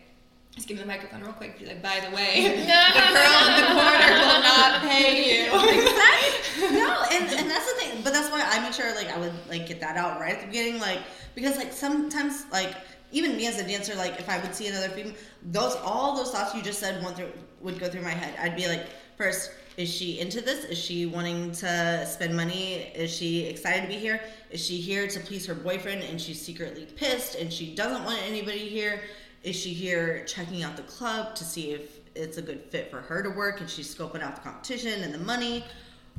Just give me the microphone real quick. Be like, by the way, (laughs) the girl in the corner will not pay you. (laughs) exactly. No, and, and that's the thing. But that's why I make sure like I would like get that out right at the beginning, like because like sometimes like even me as a dancer, like if I would see another female, those all those thoughts you just said went through would go through my head. I'd be like, first, is she into this? Is she wanting to spend money? Is she excited to be here? Is she here to please her boyfriend and she's secretly pissed and she doesn't want anybody here? Is she here checking out the club to see if it's a good fit for her to work and she's scoping out the competition and the money?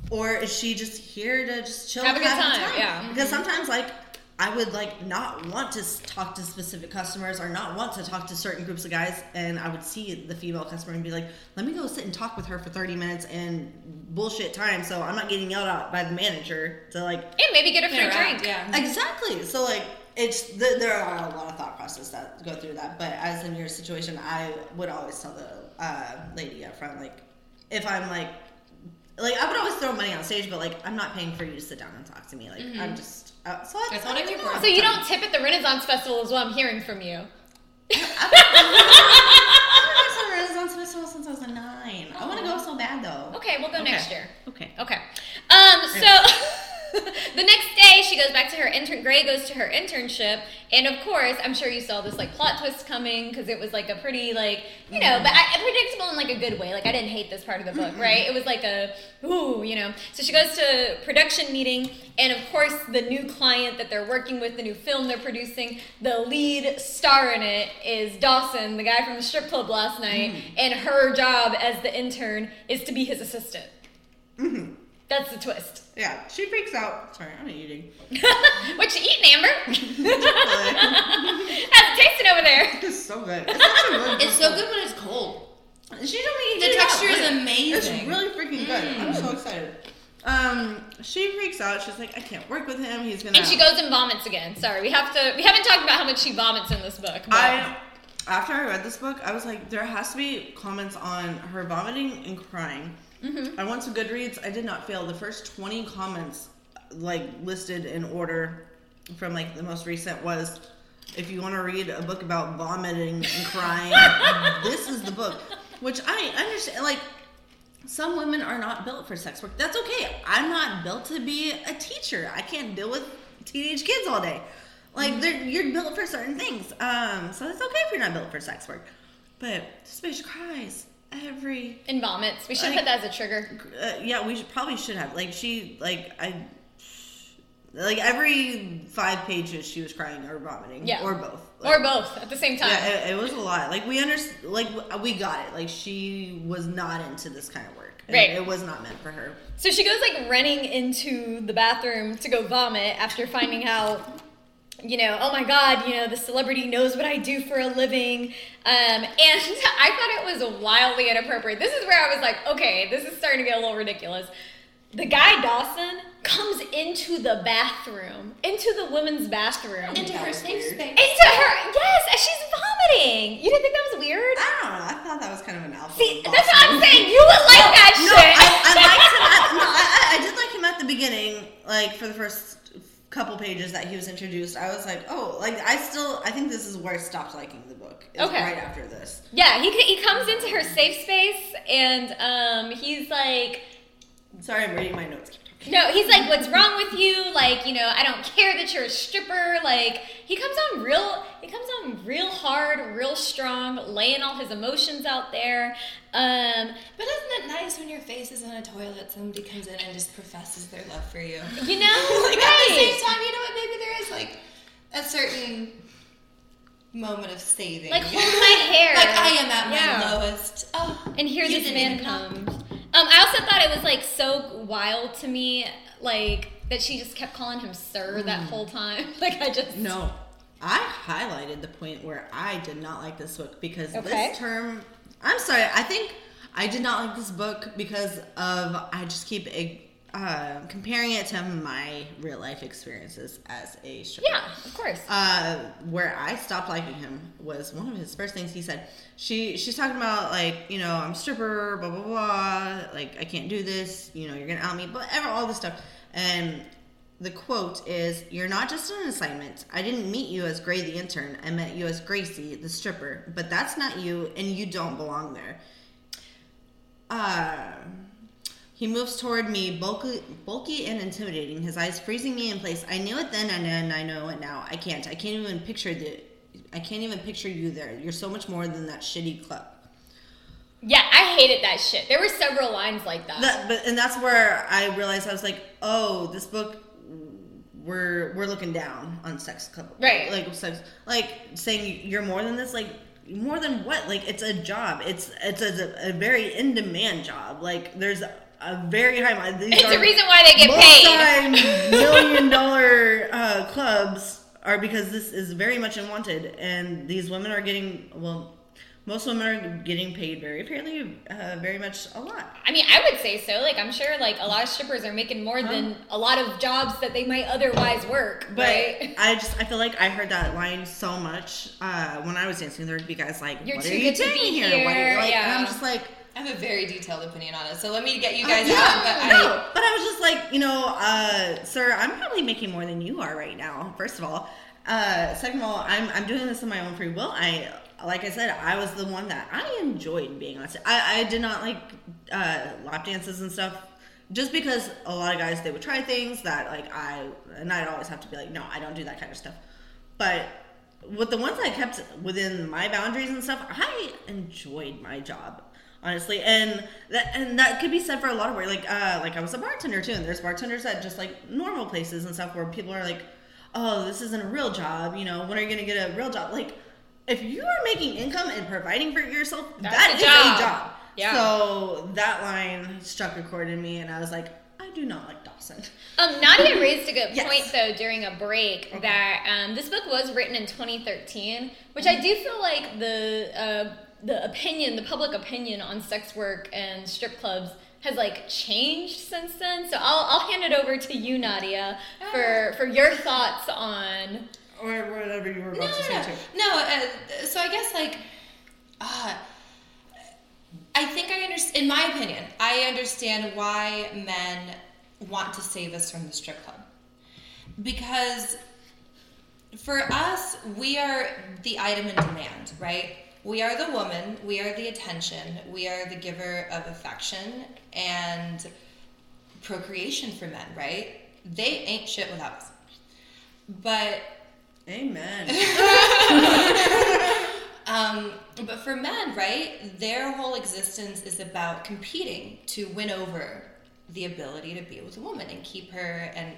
Or is she just here to just chill Have a good time, yeah. Because mm-hmm. sometimes, like, I would like not want to talk to specific customers or not want to talk to certain groups of guys, and I would see the female customer and be like, "Let me go sit and talk with her for thirty minutes and bullshit time, so I'm not getting yelled at by the manager to like And maybe get a free drink. yeah. Exactly. So like it's the, there are a lot of thought process that go through that. But as in your situation, I would always tell the uh, lady up front, like if I'm like, like I would always throw money on stage, but like I'm not paying for you to sit down and talk to me. Like I'm just uh, so I, That's what I'm here for. So you don't (laughs) tip at the Renaissance Festival, is what I'm hearing from you. (laughs) I've been (laughs) to Renaissance Festival since I was like nine. I want to go so bad though. Okay, we'll go Okay. next year. Okay. Okay. Um, so the next day she goes back to her intern Gray goes to her internship and of course I'm sure you saw this like plot twist coming because it was like a pretty like you know but I, predictable in like a good way like I didn't hate this part of the book mm-hmm. right? It was like a ooh you know. So she goes to production meeting and of course the new client that they're working with the new film they're producing the lead star in it is Dawson the guy from the strip club last night mm-hmm. and her job as the intern is to be his assistant. Mm-hmm. That's the twist. Yeah, she freaks out. Sorry, I'm eating. (laughs) what you eating, Amber? (laughs) How's it tasting over there? It's so good. It's actually really It's so good when it's cold. She told me to The heat it texture is amazing. It's really freaking good. I'm so excited. Um, she freaks out. She's like, I can't work with him. He's gonna. And she goes and vomits again. Sorry, we have to. We haven't talked about how much she vomits in this book. But I after I read this book, I was like, there has to be comments on her vomiting and crying. Mm-hmm. I went to Goodreads. I did not fail. The first twenty comments, like listed in order from like the most recent was. If you want to read a book about vomiting and crying, (laughs) this is the book. Which I understand. Like, some women are not built for sex work. That's okay. I'm not built to be a teacher. I can't deal with teenage kids all day. Like they're, you're built for certain things. Um, so it's okay if you're not built for sex work. But this bitch cries every. and vomits. We should Like- put that as a trigger. Uh, yeah, we should, probably should have. Like she, like I, like every five pages she was crying or vomiting. Yeah. or both. Or both at the same time. Yeah, it, it was a lot. Like we understand. Like we got it. Like she was not into this kind of work. Right. It was not meant for her. So she goes like running into the bathroom to go vomit after finding out, you know, oh my god, you know, the celebrity knows what I do for a living. Um, and (laughs) I thought it was wildly inappropriate. This is where I was like, okay, this is starting to get a little ridiculous. The guy Dawson comes into the bathroom, into the women's bathroom, Into her safe space. into her, yes, and she's vomiting. You didn't think that was weird? I don't know. I thought that was kind of an alpha. See, boss that's what I'm saying. You would like that No, shit. I, I liked him. At, no, I, I- I did like him at the beginning, like for the first couple pages that he was introduced, I was like, oh, like I still, I think this is where I stopped liking the book. is Okay. Right after this. Yeah, he he comes into her safe space and um, he's like, Sorry, I'm reading my notes. No, he's like, what's wrong with you? Like, you know, I don't care that you're a stripper. Like, he comes on real, he comes on real hard, real strong, laying all his emotions out there. Um, But isn't it nice when your face is in a toilet, somebody comes in and just professes their love for you? you know, (laughs) like at the same time, you know what? Maybe there is like a certain moment of saving. Like, (laughs) hold my hair. like I am at my Yeah. lowest. Oh, And here this man comes. Um, I also thought it was like so wild to me, like that she just kept calling him sir that whole time. (laughs) Like I just No, I highlighted the point where I did not like this book because Okay. this term. I'm sorry. I think I did not like this book because of I just keep uh, comparing it to my real life experiences as a stripper. Yeah, of course. Uh, where I stopped liking him was one of his first things he said. She she's talking about like you know I'm a stripper, blah blah blah. Like I can't do this. You know you're gonna out me, but ever all this stuff. And the quote is, "You're not just an assignment. I didn't meet you as Gray the intern. I met you as Gracie the stripper. But that's not you, and you don't belong there." Uh, he moves toward me, bulky, bulky and intimidating, his eyes freezing me in place. I knew it then, and I know it now. I can't. I can't even picture the. I can't even picture you there. You're so much more than that shitty club. yeah, I hated that shit. There were several lines like that. That, but and that's where I realized I was like, oh, this book, we're we're looking down on sex club, Right. Like sex, like saying you're more than this, like more than what? Like it's a job. It's it's a, a very in demand job. Like there's a, very high. These it's are the reason why they get paid. multi-million (laughs) dollar uh, clubs are because this is very much unwanted, and these women are getting well. Most women are getting paid very fairly, uh, very much a lot. I mean, I would say so. Like, I'm sure like a lot of strippers are making more than a lot of jobs that they might otherwise work, But right? I just I feel like I heard that line so much uh, when I was dancing. Be guys like, You're "What are you doing here?" What are you here, like? And yeah. I'm just like, I have a very detailed opinion on it, so let me get you uh, guys yeah, out. But no. But I was just like, you know, uh, sir, I'm probably making more than you are right now. First of all, uh, second of all, I'm I'm doing this on my own free will. I like I said, I was the one that I enjoyed being on stage. I, I did not like uh, lap dances and stuff. Just because a lot of guys they would try things that like I and I'd always have to be like, no, I don't do that kind of stuff. But with the ones I kept within my boundaries and stuff, I enjoyed my job honestly, and that and that could be said for a lot of work. Like uh, like I was a bartender too, and there's bartenders at just like normal places and stuff where people are like, oh, this isn't a real job. You know, when are you gonna get a real job? Like, if you are making income and providing for yourself, That's that a is job. a job. Yeah. So that line struck a chord in me, and I was like, I do not like Dawson. Um, Nadya raised a good (laughs) Yes. point though during a break that um, this book was written in 2013, which I do feel like the uh, the opinion, the public opinion on sex work and strip clubs has like changed since then. So I'll, I'll hand it over to you, Nadya, for for your thoughts on. Or whatever you were about no, to say no, too. no. no uh, so I guess like, uh, I think I understand. In my opinion, I understand why men want to save us from the strip club because for us, we are the item in demand, right? We are the woman, we are the attention, we are the giver of affection and procreation for men, right? They ain't shit without us. But Amen. (laughs) (laughs) um, but for men, right, their whole existence is about competing to win over the ability to be with a woman and keep her and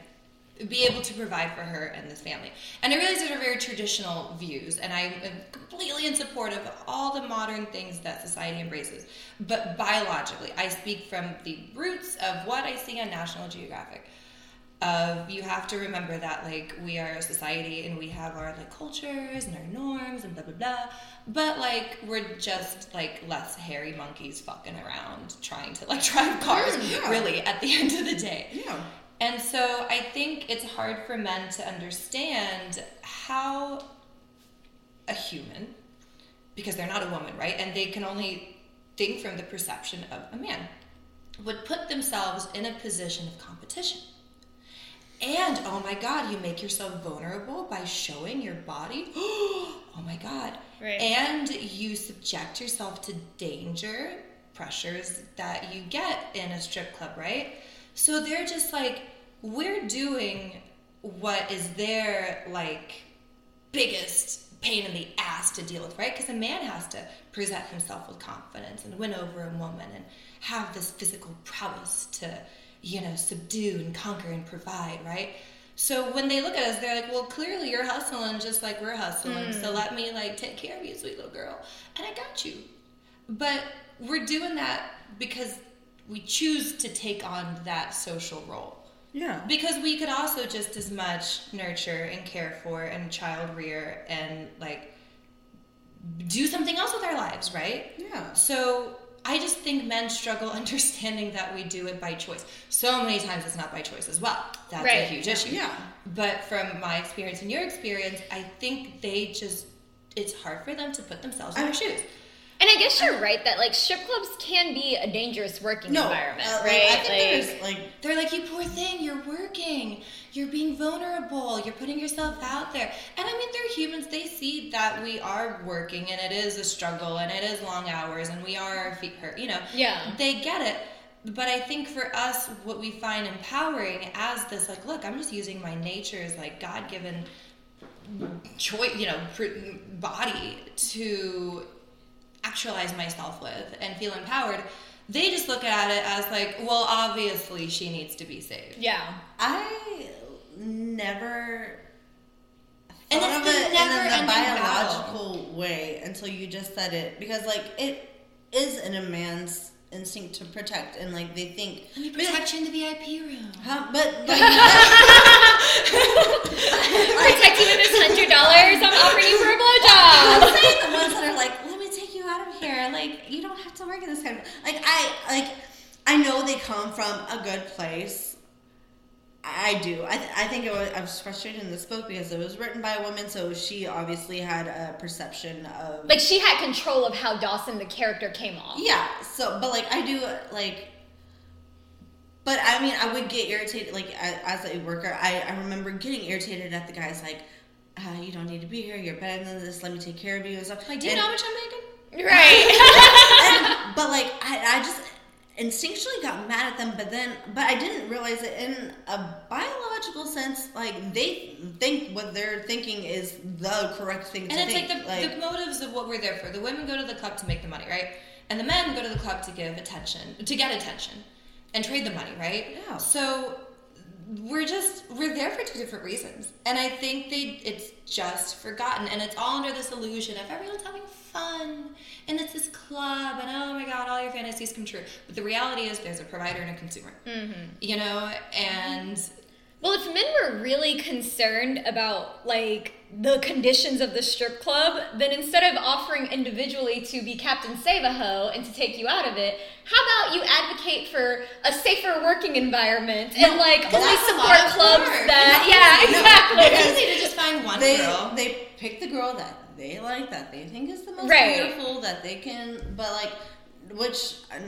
be able to provide for her and this family. And I realize those are very traditional views, and I'm completely in support of all the modern things that society embraces. But biologically, I speak from the roots of what I see on National Geographic. Of you have to remember that like we are a society and we have our like cultures and our norms and blah blah blah. But like we're just like less hairy monkeys fucking around trying to like (laughs) drive cars. Mm, yeah. Really, at the end of the day. yeah. And so I think it's hard for men to understand how a human, because they're not a woman, right? And they can only think from the perception of a man, would put themselves in a position of competition. And oh my God, you make yourself vulnerable by showing your body. (gasps) oh my God. Right. And you subject yourself to danger, pressures that you get in a strip club, right? So they're just like, we're doing what is their like biggest pain in the ass to deal with, right? Because a man has to present himself with confidence and win over a woman and have this physical prowess to, you know, subdue and conquer and provide, right? So when they look at us, they're like, "Well, clearly you're hustling just like we're hustling. So mm. let me like take care of you, sweet little girl, and I got you." But we're doing that because we choose to take on that social role. Yeah. Because we could also just as much nurture and care for and child rear and like do something else with our lives, right? Yeah. So I just think men struggle (laughs) understanding that we do it by choice. So many times it's not by choice as well. That's a huge issue. Yeah. But from my experience and your experience, I think they just it's hard for them to put themselves in our shoes. And I guess you're right that like strip clubs can be a dangerous working No. environment, uh, like, right? I think there's like They're like, you poor thing, you're working, you're being vulnerable, you're putting yourself out there. And I mean, they're humans, they see that we are working and it is a struggle and it is long hours and we are our feet hurt, you know. Yeah. They get it. But I think for us, what we find empowering as this, like, look, I'm just using my nature's like God given choice, you know, body to actualize myself with and feel empowered. They just look at it as like, well, obviously she needs to be saved. yeah. I never And thought it's of the it in never-ending a biological way until you just said it because like it is in a man's instinct to protect and like they think Let me protect you in the VIP room. huh, but (laughs) like, Protect you with this hundred dollars I'm offering you for a blowjob. (laughs) I'm saying the ones that are like, let me take you out of here. Like, you don't have to work in this kind of like I like I know they come from a good place. I do. I, th- I think it was, I was frustrated in this book because it was written by a woman, so she obviously had a perception of Like she had control of how Dawson the character came off. yeah. So, but like I do like. But I mean, I would get irritated. Like as a worker, I, I remember getting irritated at the guys like, uh, "You don't need to be here. You're better than this. Let me take care of you." And stuff. Like, do you And- know how much I'm making? Right. (laughs) (laughs) and, but like I, I just instinctually got mad at them but then but i didn't realize that in a biological sense like they think what they're thinking is the correct thing to And it's think like the, the motives of what we're there for. The women go to the club to make the money, right? And the men go to the club to give attention, to get attention, and trade the money, right? Yeah. So we're just we're there for two different reasons, and I think they it's just forgotten, and it's all under this illusion of everyone's having fun, and it's this club, and oh my god, all your fantasies come true. But the reality is, there's a provider and a consumer, mm-hmm. you know, and Well, if men were really concerned about like the conditions of the strip club, then instead of offering individually to be Captain Save a Ho and to take you out of it, how about you advocate for a safer working environment and like only support clubs work. that No, yeah, no, exactly. it's easy to just find one they girl. they pick the girl that they like that they think is the most Right. beautiful that they can but like which uh,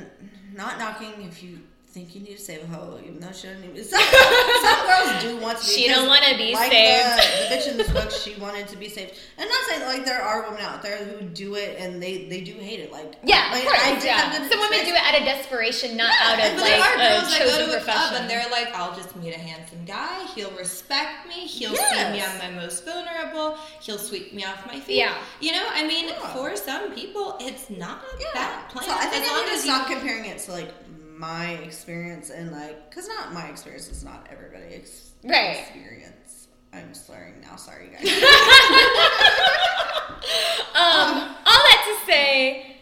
not knocking if you think you need to save a hoe even though (laughs) she doesn't even some, some girls do want to be She don't wanna be like saved. the, the bitch in this book she wanted to be saved and not saying like there are women out there who do it and they they do hate it like Yeah, like, of course. I yeah. Some women do it out of desperation, not out of But like there are a that chosen go to a profession. club and they're like, I'll just meet a handsome guy. He'll respect me. He'll see me on my most vulnerable. He'll sweep me off my feet. Yeah. You know, I mean, Yeah. for some people, it's not yeah. bad plan. So I think as long to as stop comparing it to like my experience and like because not my experience is not everybody's Right. experience. I'm slurring now. Sorry, guys. (laughs) Um, all that to say,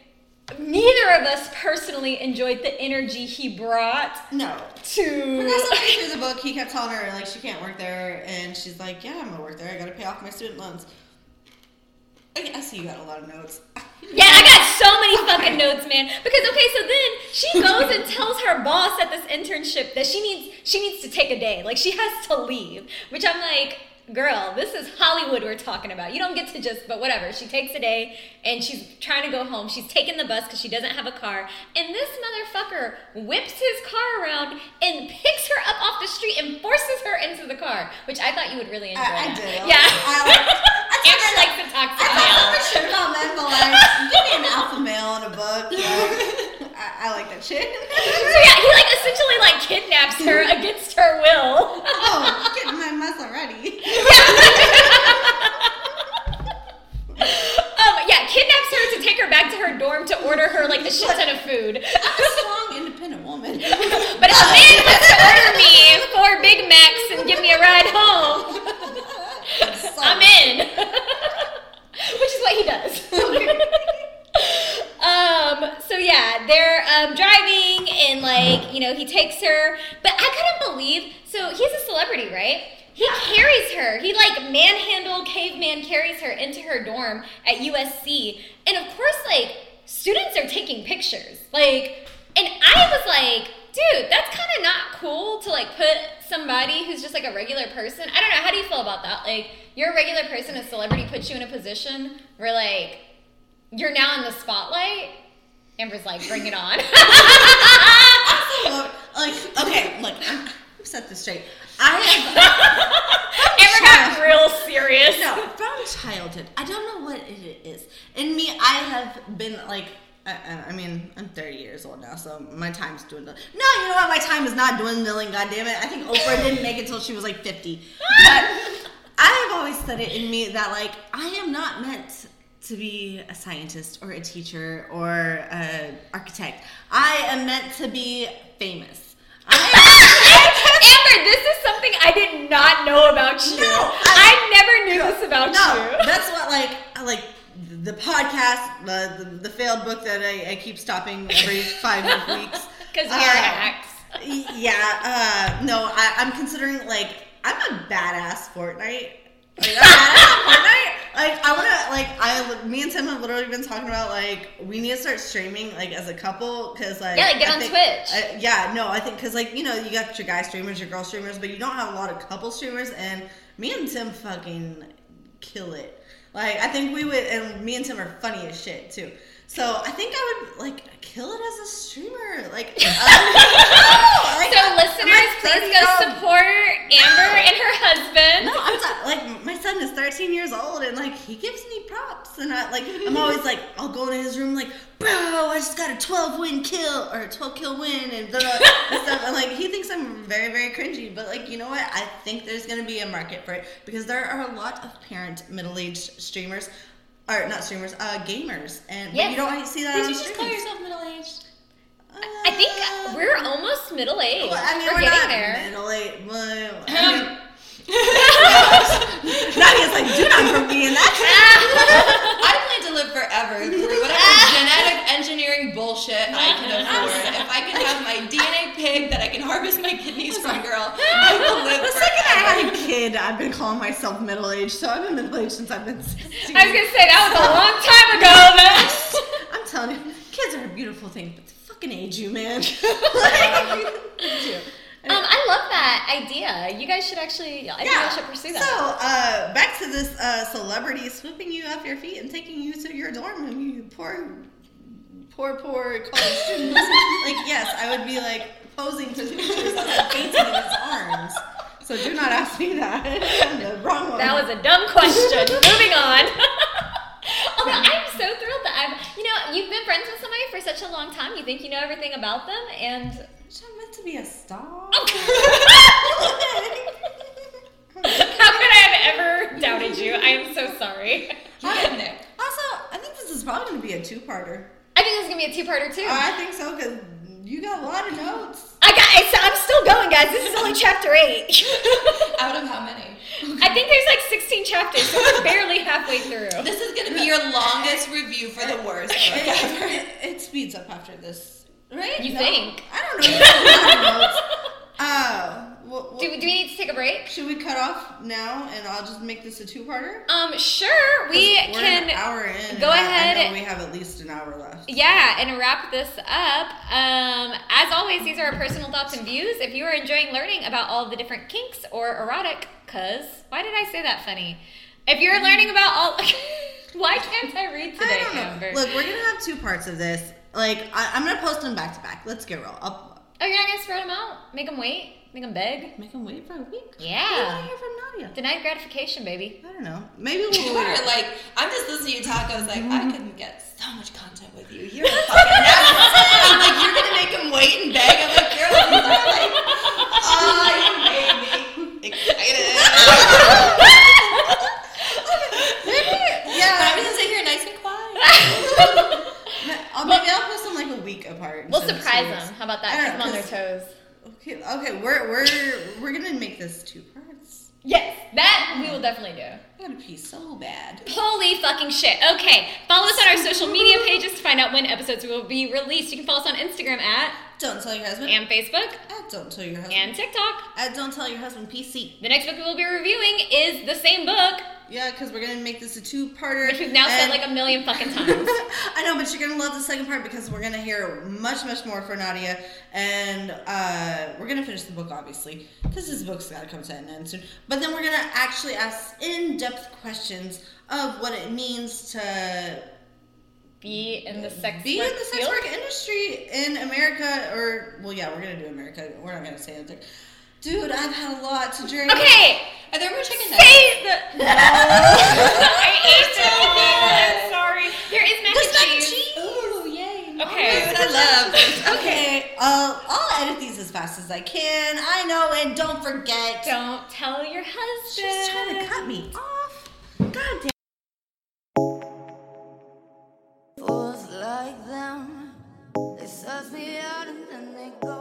neither of us personally enjoyed the energy he brought no. to. Progressively through the book, he kept telling her like she can't work there, and she's like, "Yeah, I'm gonna work there. I gotta pay off my student loans." I, I see you got a lot of notes. Yeah, I got so many fucking notes, man. Because okay, so then she goes and tells her boss at this internship that she needs she needs to take a day, like she has to leave. Which I'm like, girl, this is Hollywood we're talking about. You don't get to just, but whatever. She takes a day and she's trying to go home. She's taking the bus because she doesn't have a car. And this motherfucker whips his car around and picks her up off the street and forces her into the car, which I thought you would really enjoy. I, I did. Yeah. I like. I (laughs) some- likes the toxic I thought male. someone should call men, but like, give me an alpha male in a book. (laughs) I, I like that shit. So yeah, he like essentially like kidnaps her (laughs) against her will. oh, getting my muscle ready. (laughs) Um, yeah, kidnaps her to take her back to her dorm to order her like a shit ton of food. I'm a strong, independent woman. (laughs) But if a man wants to order me four Big Macs and give me a ride home, I'm in. Which is what he does. Um, so yeah, they're um, driving and like, you know, he takes her. But I couldn't believe so he's a celebrity, right? He carries her. He like manhandled caveman carries her into her dorm at USC. And of course, like, students are taking pictures. Like, and I was like, dude, that's kind of not cool to like put somebody who's just like a regular person. I don't know. How do you feel about that? Like, you're a regular person, a celebrity puts you in a position where like you're now in the spotlight. Amber's like, bring it on. Like, okay, look, I'm, I'm set this straight. I (laughs) have Amber got real serious. no from childhood. I don't know what it is. In me, I have been like. I, I- I mean, I'm 30 years old now, so my time's dwindling. No, you know what? My time is not dwindling. God damn it! I think Oprah didn't make it till she was like 50. But (laughs) I have always said it in me that like I am not meant to be a scientist or a teacher or an architect. I am meant to be famous. I (laughs) Amber, this is something I did not know about you. No, I, I- never knew this about no, you. that's what like I like the podcast, the the, the failed book that I, I keep stopping every (laughs) five weeks. Because Uh, you're hacks. y- Yeah, uh, no, I, I'm considering like I'm a badass Fortnite. Like, I'm badass at Fortnite. Like I wanna like I me and Tim have literally been talking about like we need to start streaming like as a couple because like Yeah, like, get I on think- Twitch. I- yeah, no, I think because like you know you got your guy streamers, your girl streamers, but you don't have a lot of couple streamers, and me and Tim fucking kill it. Like I think we would, and me and Tim are funny as shit too. So I think I would like kill it as a streamer. Like, (laughs) uh, I- like, So I'm listeners, please go old- support Amber and her husband. No, I'm not, like my son is 13 years old and like he gives me props and I like I'm always like I'll go into his room like bro I just got a 12 win kill or a 12 kill win and blah, blah, and stuff and like he thinks I'm very very cringy but like you know what I think there's gonna be a market for it because there are a lot of parent middle aged streamers or not streamers uh gamers and Yes. you don't see that Did you just call yourself middle aged? I think we're almost middle aged. well, I mean, we're, we're, getting not there. middle aged, but I (laughs) mean, (laughs) Nadya's like, do not put me in that. (laughs) I plan to live forever through whatever bullshit I can afford. If I can have my (laughs) DNA pig that I can harvest my kidneys from, girl, (laughs) I will live The second I had a kid, I've been calling myself middle aged, so I've been middle aged since I've been 16. I was gonna say that was a long time ago. (laughs) Then. I'm telling you, kids are a beautiful thing, but they fucking age you, man. Like. Um, I love that idea. You guys should actually. I think I should pursue that. So, uh, back to this uh, celebrity swooping you off your feet and taking you to your dorm room, you poor, poor, poor college students. (laughs) like, yes, I would be like posing for pictures of him fainting in his arms. So do not ask me that. (laughs) the wrong one. That was a dumb question. (laughs) Moving on. Although I'm so thrilled that I've, you know, you've been friends with somebody for such a long time. You think you know everything about them, and I'm meant to be a star. Oh. how could I have ever doubted you? I am so sorry. There. Also, I think this is probably going to be a two-parter. I think this is gonna be a two-parter too. I think so because you got a lot of notes. I got. It's, I'm still going, guys. This is only (laughs) chapter eight. Out of how many? I think there's like 16 chapters, so we're barely halfway through. This is gonna be your longest review for the worst book ever. (laughs) It, it speeds up after this, right? You No? think? I don't know. You (laughs) got a lot of notes. Uh, well, well, Do, do we need to take a break? should we cut off now and I'll just make this a two-parter? Um, sure. We We're can. an hour in. go I- ahead. I we have at least an hour left. Yeah, and wrap this up. Um, as always, these are our personal thoughts and views. If you are enjoying learning about all the different kinks or erotic Cuz. Why did I say that funny? If you're learning about all. (laughs) Why can't I read today, I don't know. Amber? Look, we're gonna have two parts of this. Like, I, I'm gonna post them back to back. Let's get real. I'll Oh, you're not gonna spread them out? Make them wait? Make them beg? make them wait for a week. What do you Yeah. want to hear from Nadya? Denied gratification, baby. I don't know. Maybe we'll (laughs) You are like, I'm just listening to you talk. I was like, I mm-hmm. couldn't get so much content with you. You're a fucking asshole. (laughs) I'm like, you're gonna make him wait and beg. I'm like, girl, these are like, oh, you made me excited. (laughs) Maybe, But yeah. I'm gonna sit here nice and quiet. I'll, maybe I'll post them like a week apart. We'll surprise them. How about that? Keep them on know, their 'cause- toes. Okay, okay, we're we're we're gonna make this two parts. Yes, that we will definitely do. I gotta pee so bad. Holy fucking shit. Okay, follow us on our social media pages to find out when episodes will be released. You can follow us on Instagram at Don't tell your husband. and Facebook At don't tell your husband. and TikTok. At don't tell your husband. PC. The next book we will be reviewing is the same book, Yeah, because we're gonna make this a two-parter. which we've now said like a million fucking (laughs) times. I know, but you're gonna love the second part because we're gonna hear much, much more for Nadya, and uh, we're gonna finish the book obviously because this book's gotta come to an end soon. But then we're gonna actually ask in-depth questions of what it means to Be in the sex be work in the sex field. work industry in America, or well, yeah, we're gonna do America. We're not gonna say anything. Dude, I've had a lot to drink. Okay, Are there more chicken nuggets? say the. (laughs) (laughs) I ate it. I'm sorry. There is mac There's and mac and cheese. cheese. Ooh, yay. Okay. Food I love. (laughs) Okay, uh, I'll edit these as fast as I can. I know, and don't forget. Don't tell your husband. She's trying to cut me off. God damn. toss me out and then they go.